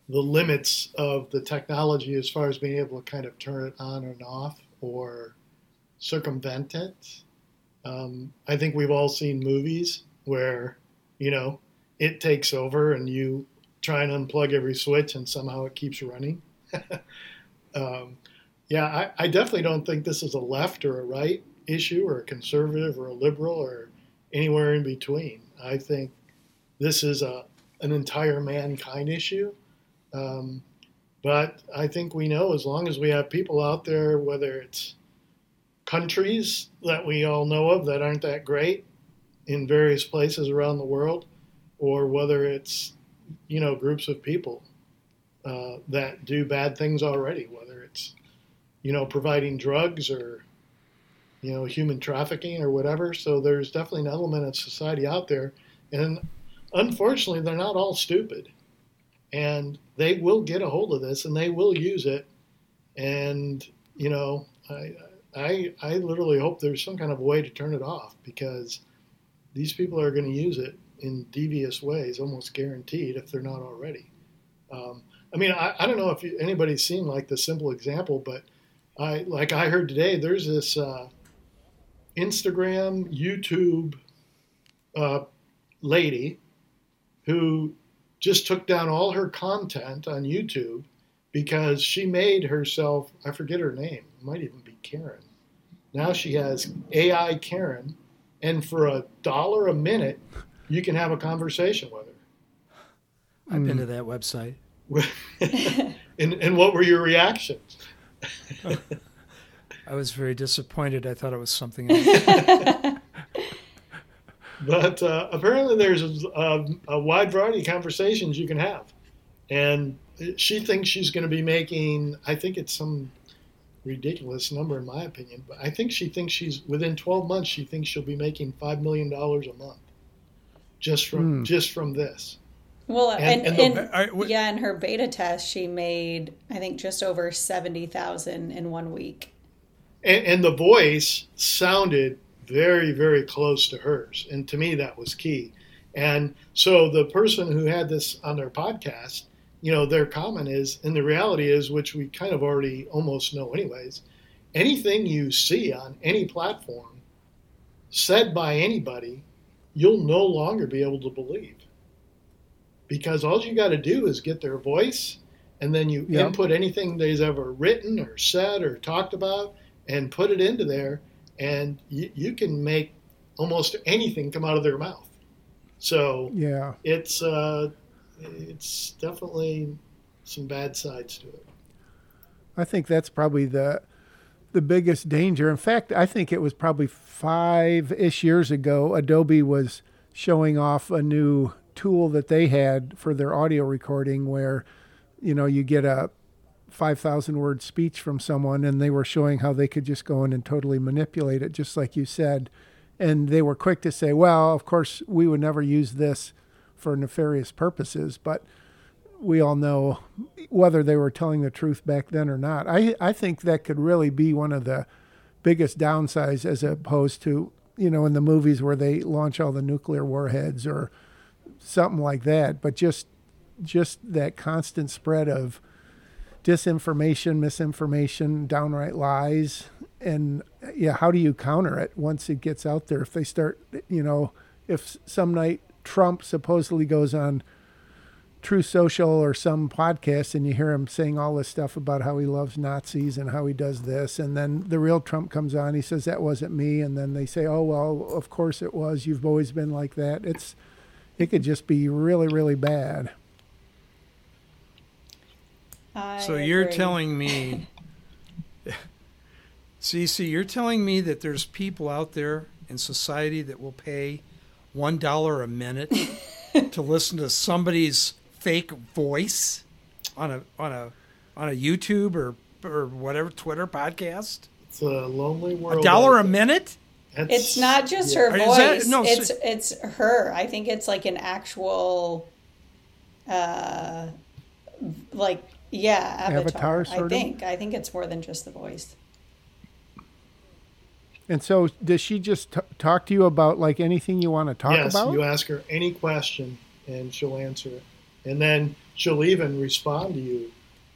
the limits of the technology as far as being able to kind of turn it on and off or circumvent it. Um, I think we've all seen movies where, you know, it takes over and you try and unplug every switch and somehow it keeps running. [laughs] um, yeah, I, I, definitely don't think this is a left or a right issue or a conservative or a liberal or anywhere in between. I think this is a an entire mankind issue. Um, but I think we know as long as we have people out there, whether it's countries that we all know of that aren't that great in various places around the world, or whether it's you know groups of people uh, that do bad things already, whether it's you know, providing drugs or, you know, human trafficking or whatever. So there's definitely an element of society out there. And unfortunately, they're not all stupid. And they will get a hold of this and they will use it. And, you know, I, I, I literally hope there's some kind of way to turn it off because these people are going to use it in devious ways, almost guaranteed, if they're not already. Um, I mean, I, I don't know if you, anybody's seen like the simple example, but I like I heard today. There's this uh, Instagram, YouTube uh, lady who just took down all her content on YouTube because she made herself. I forget her name. It might even be Caryn. Now she has AI Caryn, and for a dollar a minute, you can have a conversation with her. I've mm. been to that website. [laughs] and, and what were your reactions? [laughs] I was very disappointed. I thought it was something [laughs] else. But uh, apparently, there's a, a, wide variety of conversations you can have. And she thinks she's going to be making, I think it's some ridiculous number in my opinion, but I think she thinks she's within 12 months, she thinks she'll be making $5 million a month just from, mm. just from this. Well, and, and, and, the, and yeah, in her beta test, she made I think just over seventy thousand in one week. And, the voice sounded very, very close to hers, and to me that was key. And so the person who had this on their podcast, you know, their comment is, and the reality is, which we kind of already almost know anyways, anything you see on any platform said by anybody, you'll no longer be able to believe because all you got to do is get their voice and then you yep. input anything they've ever written or said or talked about and put it into there and you, you can make almost anything come out of their mouth so yeah it's uh, it's definitely some bad sides to it I think that's probably the the biggest danger. In fact, I think it was probably five ish years ago. Adobe was showing off a new tool that they had for their audio recording, where you know you get a 5,000 word speech from someone, and they were showing how they could just go in and totally manipulate it, just like you said. And they were quick to say, well, of course, we would never use this for nefarious purposes, but we all know whether they were telling the truth back then or not. I, I think that could really be one of the biggest downsides as opposed to, you know, in the movies where they launch all the nuclear warheads or something like that. But just just that constant spread of disinformation, misinformation, downright lies. And yeah, how do you counter it once it gets out there? If they start, you know, if some night Trump supposedly goes on Truth Social or some podcast and you hear him saying all this stuff about how he loves Nazis and how he does this, and then the real Trump comes on, he says that wasn't me, and then they say, oh well, of course it was. You've always been like that. It's it could just be really really bad. I So you're telling me, [laughs] CC, you're telling me that there's people out there in society that will pay one dollar a minute [laughs] to listen to somebody's fake voice on a on a on a YouTube or or whatever Twitter podcast? It's a lonely world. A dollar a minute? That's- It's not just yeah. her Or is that- voice. no, it's so- it's her. I think it's like an actual, uh, like yeah, avatar. Avatar, I sort of? think. I think it's more than just the voice. And so, does she just t- talk to you about like anything you want to talk yes, about? you ask her any question and she'll answer it, and then she'll even respond to you.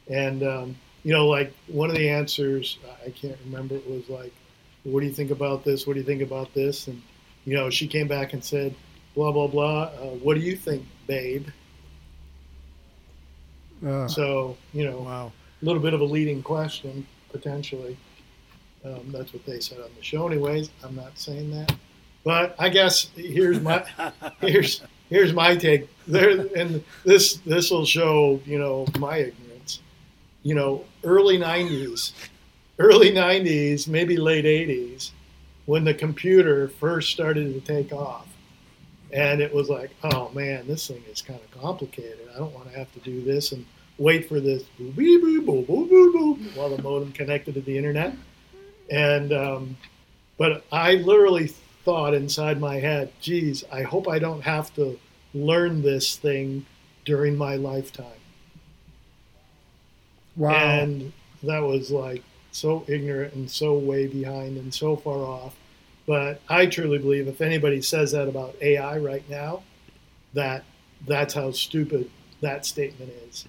And um, you know, like one of the answers I can't remember. It was like, "What do you think about this? What do you think about this?" And you know, she came back and said, "Blah blah blah. Uh, what do you think, babe?" Uh, So you know, Wow. a little bit of a leading question potentially. Um, that's what they said on the show, anyways. I'm not saying that, but I guess here's my [laughs] here's here's my take. There and this this will show you know my ignorance. You know, early '90s, early '90s, maybe late '80s, when the computer first started to take off, and it was like, oh man, this thing is kind of complicated. I don't want to have to do this and wait for this while the modem connected to the internet. And um, but I literally thought inside my head, geez, I hope I don't have to learn this thing during my lifetime. wow. And that was like so ignorant and so way behind and so far off. But I truly believe if anybody says that about AI right now, that that's how stupid that statement is.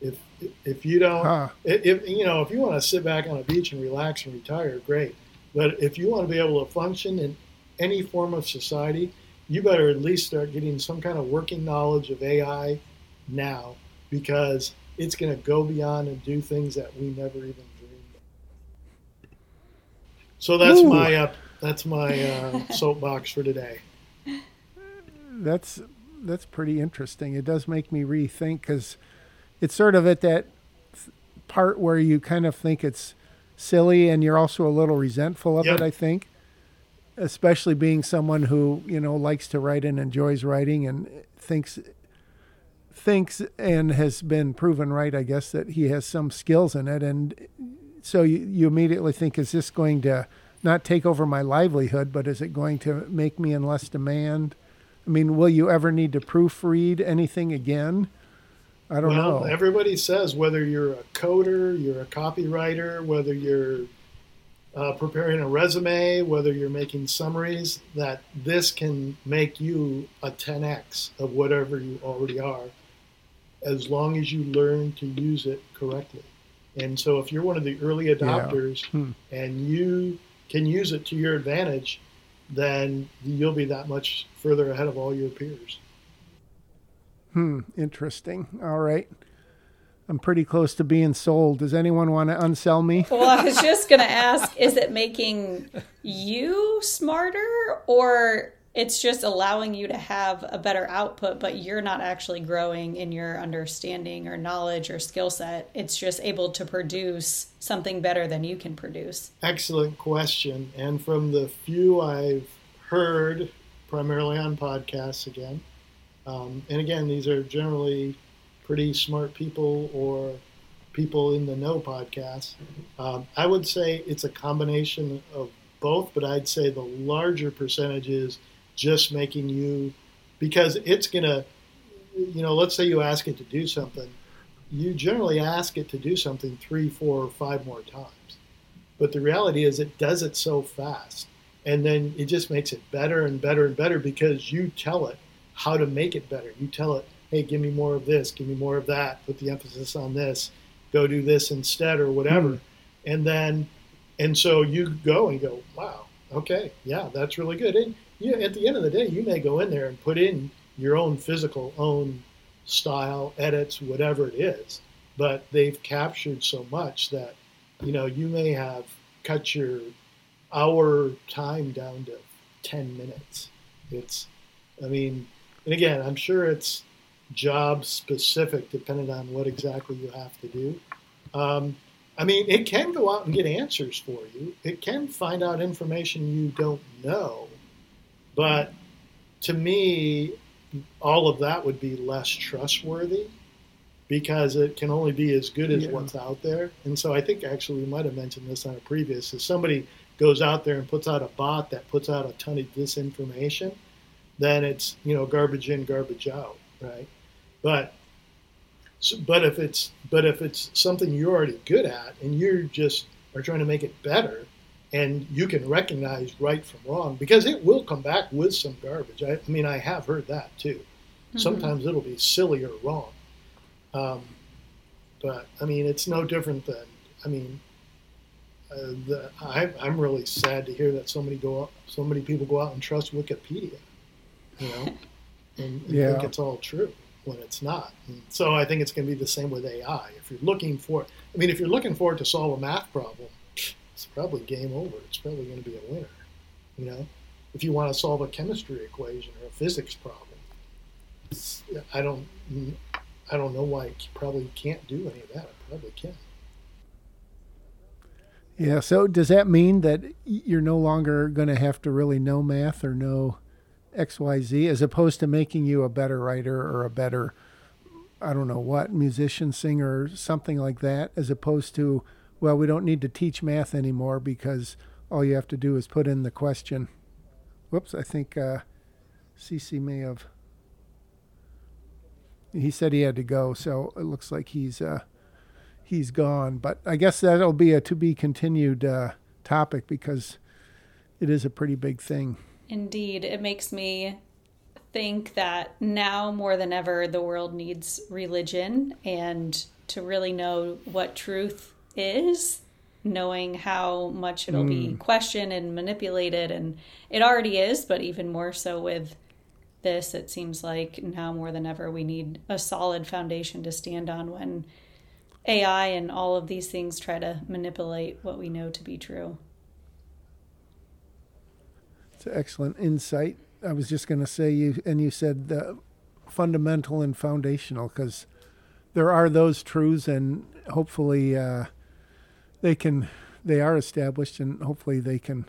If if you don't, Huh. if, you know, if you want to sit back on a beach and relax and retire, great. But if you want to be able to function in any form of society, you better at least start getting some kind of working knowledge of AI now, because it's going to go beyond and do things that we never even dreamed of. So that's Ooh. my uh, that's my uh, [laughs] soapbox for today. that's that's pretty interesting. It does make me rethink because it's sort of at that part where you kind of think it's silly and you're also a little resentful of Yep. it. I think, especially being someone who you know likes to write and enjoys writing and thinks thinks and has been proven right. I guess that he has some skills in it, and so you, you immediately think, is this going to not take over my livelihood, but is it going to make me in less demand? I mean, will you ever need to proofread anything again? I don't well, know. everybody says whether you're a coder, you're a copywriter, whether you're uh, preparing a resume, whether you're making summaries, that this can make you a 10x of whatever you already are, as long as you learn to use it correctly. And so, if you're one of the early adopters Hmm. and you can use it to your advantage, then you'll be that much further ahead of all your peers. Hmm, interesting. All right. I'm pretty close to being sold. Does anyone want to unsell me? [laughs] Well, I was just going to ask is it making you smarter or it's just allowing you to have a better output, but you're not actually growing in your understanding or knowledge or skill set. It's just able to produce something better than you can produce. Excellent question. And from the few I've heard, primarily on podcasts again, um, and again, these are generally pretty smart people or people in the know podcasts. Um, I would say it's a combination of both, but I'd say the larger percentage is just making you because it's going to you know let's say you ask it to do something you generally ask it to do something three four or five more times. But the reality is it does it so fast and then it just makes it better and better and better because you tell it how to make it better. You tell it hey give me more of this give me more of that put the emphasis on this go do this instead or whatever. Mm. and then and so you go and go wow okay yeah that's really good. And you at the end of the day, you may go in there and put in your own physical own style, edits, whatever it is, but they've captured so much that you know you may have cut your hour time down to 10 minutes. It's, I mean, and again, I'm sure it's job specific depending on what exactly you have to do. Um, I mean, it can go out and get answers for you. It can find out information you don't know. But to me, all of that would be less trustworthy because it can only be as good as yeah. what's out there. And so I think actually we might have mentioned this on a previous. If somebody goes out there and puts out a bot that puts out a ton of disinformation, then it's you know garbage in, garbage out, right? But but if it's but if it's something you're already good at and you're just are trying to make it better, and you can recognize right from wrong because it will come back with some garbage. I, I mean, I have heard that too. Mm-hmm. Sometimes it'll be silly or wrong. Um, but I mean, it's no different than, I mean, uh, the, I, am really sad to hear that so many go out, so many people go out and trust Wikipedia, you know, [laughs] and, and yeah. think it's all true when it's not. And so I think it's going to be the same with AI. If you're looking for, I mean, if you're looking for it to solve a math problem, it's probably game over. It's probably going to be a winner. You know, if you want to solve a chemistry equation or a physics problem, I don't, I don't know why it probably can't do any of that. It probably can. Yeah. So does that mean that you're no longer going to have to really know math or know X, Y, Z, as opposed to making you a better writer or a better, I don't know what, musician, singer, something like that, as opposed to well, we don't need to teach math anymore because all you have to do is put in the question. Whoops, I think uh, CC may have. He said he had to go, so it looks like he's uh, he's gone. But I guess that'll be a to be continued uh, topic because it is a pretty big thing. Indeed, it makes me think that now more than ever the world needs religion and to really know what truth is knowing how much it'll mm. be questioned and manipulated and it already is but even more so with this it seems like now more than ever we need a solid foundation to stand on when ai and all of these things try to manipulate what we know to be true it's an excellent insight i was just going to say you and you said the fundamental and foundational because there are those truths and hopefully uh, they can they are established and hopefully they can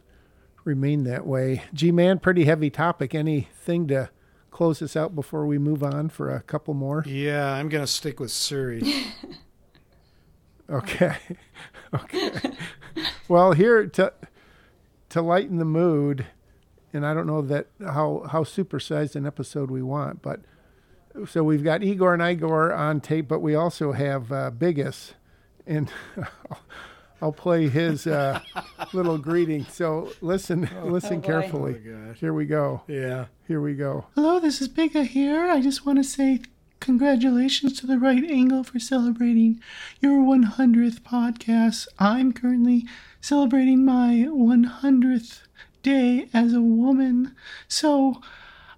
remain that way. G man, pretty heavy topic. Anything to close us out before we move on for a couple more? Yeah, I'm gonna stick with Siri. [laughs] okay. [laughs] okay. well, here to to lighten the mood, and I don't know that how how supersized an episode we want, but so we've got Igor and Egor on tape, but we also have uh, Biggus, and [laughs] I'll play his uh, little greeting. So listen, oh, listen oh carefully. Oh Here we go. Yeah. Here we go. Hello, this is Bigga here. I just want to say congratulations to the right angle for celebrating your 100th podcast. I'm currently celebrating my 100th day as a woman. So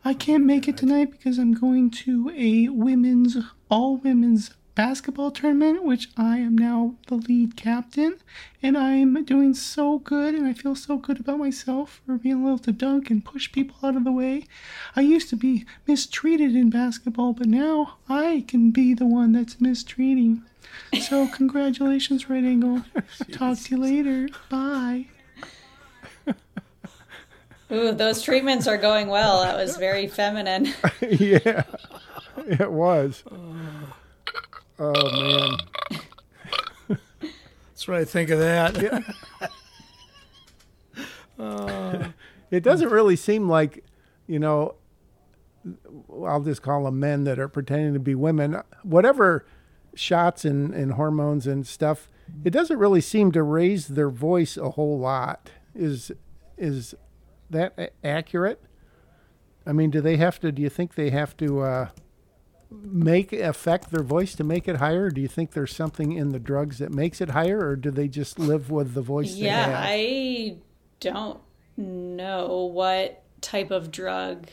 I can't make it tonight because I'm going to a women's, all women's basketball tournament, which I am now the lead captain, and I'm doing so good, and I feel so good about myself for being able to dunk and push people out of the way. I used to be mistreated in basketball, but now I can be the one that's mistreating. So, [laughs] congratulations, Right Angle. [laughs] Talk to you later. Bye. Ooh, those treatments are going well. That was very feminine. [laughs] yeah, it was. Oh. Oh man. [laughs] That's what I think of that. [laughs] It doesn't really seem like, you know, I'll just call them men that are pretending to be women. Whatever shots and, and hormones and stuff, it doesn't really seem to raise their voice a whole lot. Is is that accurate? I mean, do they have to? Do you think they have to uh, make affect their voice to make it higher? Do you think there's something in the drugs that makes it higher, or do they just live with the voice yeah, they have? I don't know what type of drug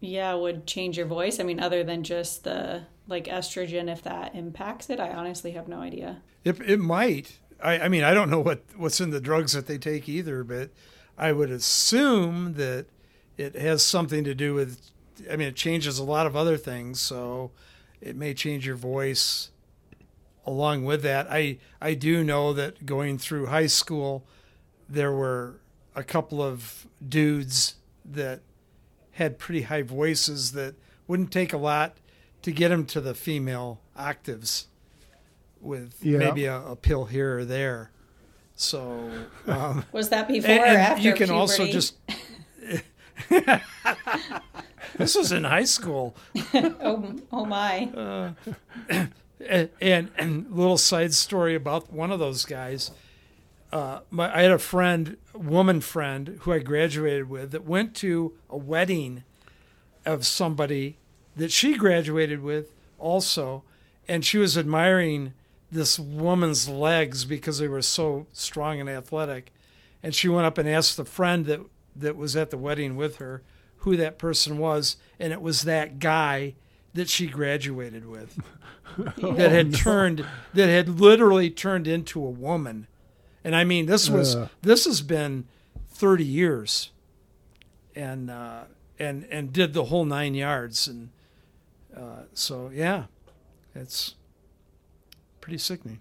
yeah would change your voice. I mean other than just the like estrogen if that impacts it. I honestly have no idea. It, it might. I, I mean, I don't know what, what's in the drugs that they take either, but I would assume that it has something to do with. I mean, it changes a lot of other things, so it may change your voice. Along with that, I I do know that going through high school, there were a couple of dudes that had pretty high voices that wouldn't take a lot to get them to the female octaves with Yeah. maybe a, a pill here or there. So [laughs] um, Was that before and, or and after you can puberty? also just. [laughs] [laughs] this was in high school, [laughs] oh, oh my. and, and and little side story about one of those guys. Uh, my, I had a friend, woman friend, who I graduated with, that went to a wedding of somebody that she graduated with also, and she was admiring this woman's legs because they were so strong and athletic, and she went up and asked the friend that that was at the wedding with her who that person was, and it was that guy that she graduated with [laughs] that had turned that had literally turned into a woman. And I mean this was Ugh. this has been 30 years. And uh and and did the whole 9 yards and uh so yeah. It's pretty sickening.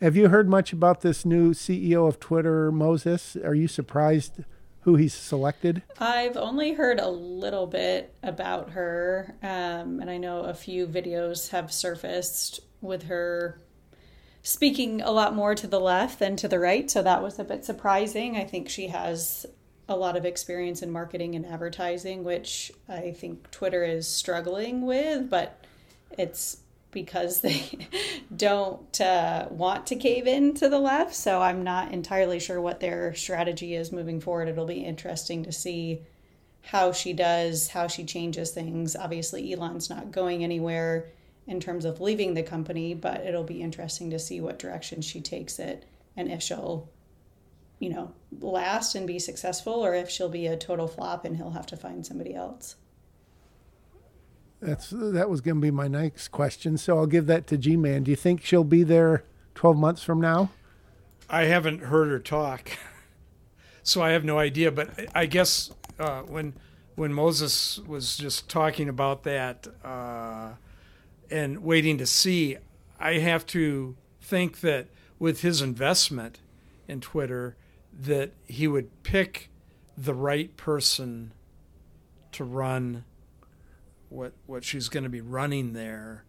Have you heard much about this new CEO of Twitter, Moses? Are you surprised who he's selected? I've only heard a little bit about her, um, and I know a few videos have surfaced with her speaking a lot more to the left than to the right, so that was a bit surprising. I think she has a lot of experience in marketing and advertising, which I think Twitter is struggling with, but it's because they [laughs] don't uh, want to cave in to the left. So I'm not entirely sure what their strategy is moving forward. It'll be interesting to see how she does, how she changes things. Obviously, Elon's not going anywhere in terms of leaving the company, but it'll be interesting to see what direction she takes it and if she'll, you know, last and be successful or if she'll be a total flop and he'll have to find somebody else. That's that was going to be my next question. So I'll give that to G Man. Do you think she'll be there 12 months from now? I haven't heard her talk, [laughs] so I have no idea. But I guess uh, when when Moses was just talking about that uh, and waiting to see, I have to think that with his investment in Twitter, that he would pick the right person to run what what she's going to be running there.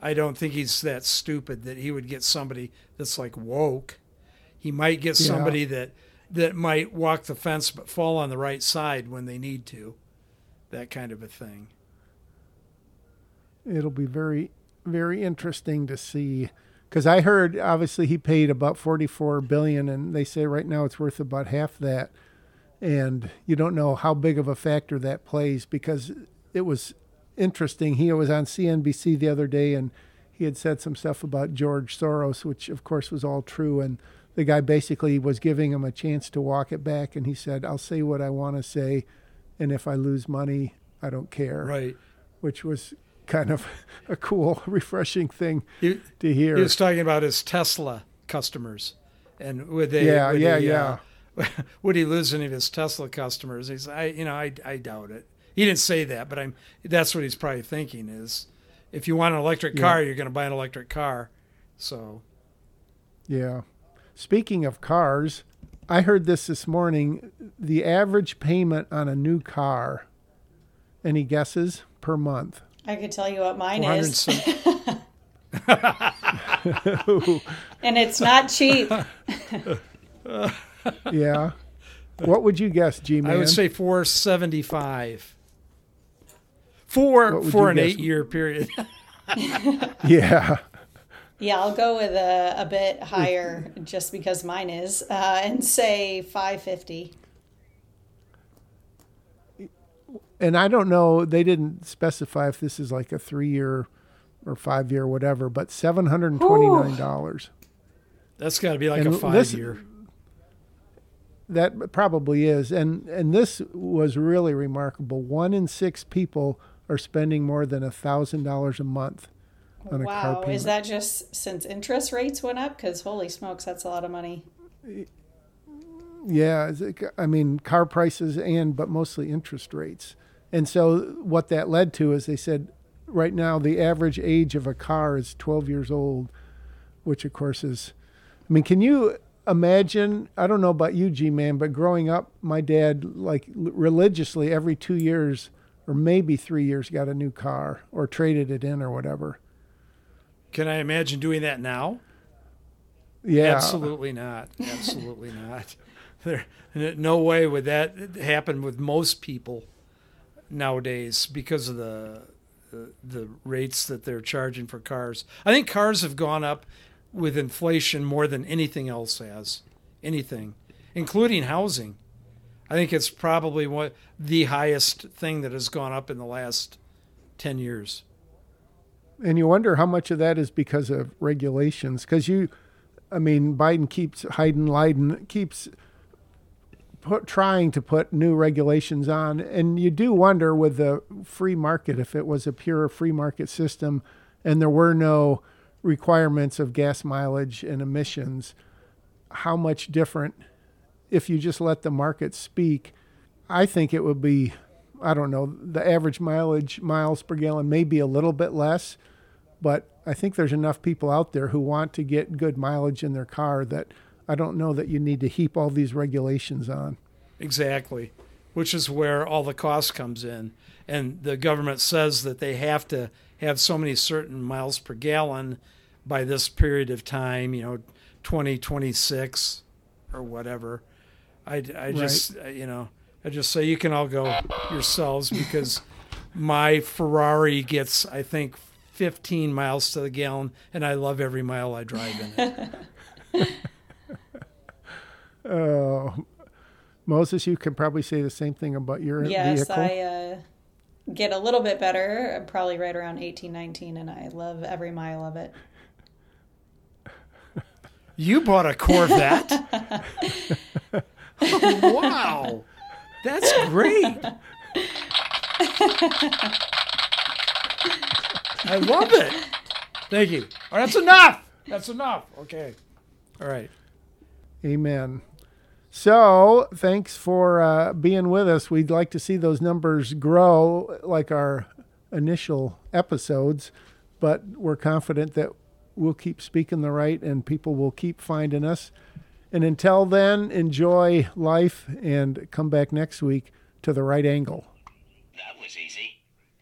I don't think he's that stupid that he would get somebody that's like woke. He might get Yeah. somebody that that might walk the fence but fall on the right side when they need to. That kind of a thing. It'll be very, very interesting to see. Because I heard obviously he paid about 44 billion, and they say right now it's worth about half that. And you don't know how big of a factor that plays because it was interesting. He was on CNBC the other day, and he had said some stuff about George Soros, which of course was all true. And the guy basically was giving him a chance to walk it back, and he said, "I'll say what I want to say, and if I lose money, I don't care." Right. which was kind of [laughs] a cool, [laughs] refreshing thing He, to hear. he was talking about his Tesla customers, and would they? Yeah, would yeah, he, yeah. Uh, [laughs] would he lose any of his Tesla customers? He's, I, you know, I, I doubt it. He didn't say that, but I'm. That's what he's probably thinking is, if you want an electric Yeah. car, you're going to buy an electric car. So Yeah. Speaking of cars, I heard this this morning. The average payment on a new car, any guesses per month? I could tell you what mine is, [laughs] and it's not cheap. [laughs] Yeah. what would you guess, G Man? I would say 475 for for an eight year period. [laughs] Yeah. Yeah, I'll go with a, a bit higher [laughs] just because mine is, uh, and say 550. And I don't know, they didn't specify if this is like a three year or five year, whatever, but $729. That's got to be like And a five this- year. That probably is. And and this was really remarkable. One in six people are spending more than a thousand dollars a month on a car Wow, payment. is that just since interest rates went up? Because holy smokes, that's a lot of money. Yeah, I mean car prices and but mostly interest rates. And so what that led to is they said right now the average age of a car is 12 years old, which of course is I mean, can you imagine, I don't know about you G man, but growing up my dad like l- religiously every 2 years or maybe 3 years got a new car or traded it in or whatever. Can I imagine doing that now? Yeah. Absolutely not. Absolutely not. [laughs] There, no way would that happen with most people nowadays because of the, the the rates that they're charging for cars. I think cars have gone up with inflation more than anything else has. Anything, including housing. I think it's probably what the highest thing that has gone up in the last ten years. And you wonder how much of that is because of regulations. Because you, I mean, Biden keeps hiding, Leiden keeps put, trying to put new regulations on. And you do wonder with the free market, if it was a pure free market system and there were no requirements of gas mileage and emissions, how much different if you just let the market speak. I think it would be I don't know, the average mileage miles per gallon may be a little bit less, but I think there's enough people out there who want to get good mileage in their car that I don't know that you need to heap all these regulations on. Exactly, which is where all the cost comes in. And the government says that they have to have so many certain miles per gallon by this period of time, you know, 2026 or whatever. I, I just, uh, you know, I just say you can all go yourselves because my Ferrari gets, I think, 15 miles to the gallon, and I love every mile I drive in it. Uh, [laughs] Moses, you can probably say the same thing about your Yes, vehicle. I uh, get a little bit better, I'm probably right around 18, 19, and I love every mile of it. You bought a Corvette? [laughs] [laughs] wow. That's great. I love it. Thank you. All right, that's enough. That's enough. Okay. All right. Amen. So, thanks for uh, being with us. We'd like to see those numbers grow like our initial episodes, but we're confident that we'll keep speaking the right and people will keep finding us. And until then, enjoy life and come back next week to the right angle. That was easy.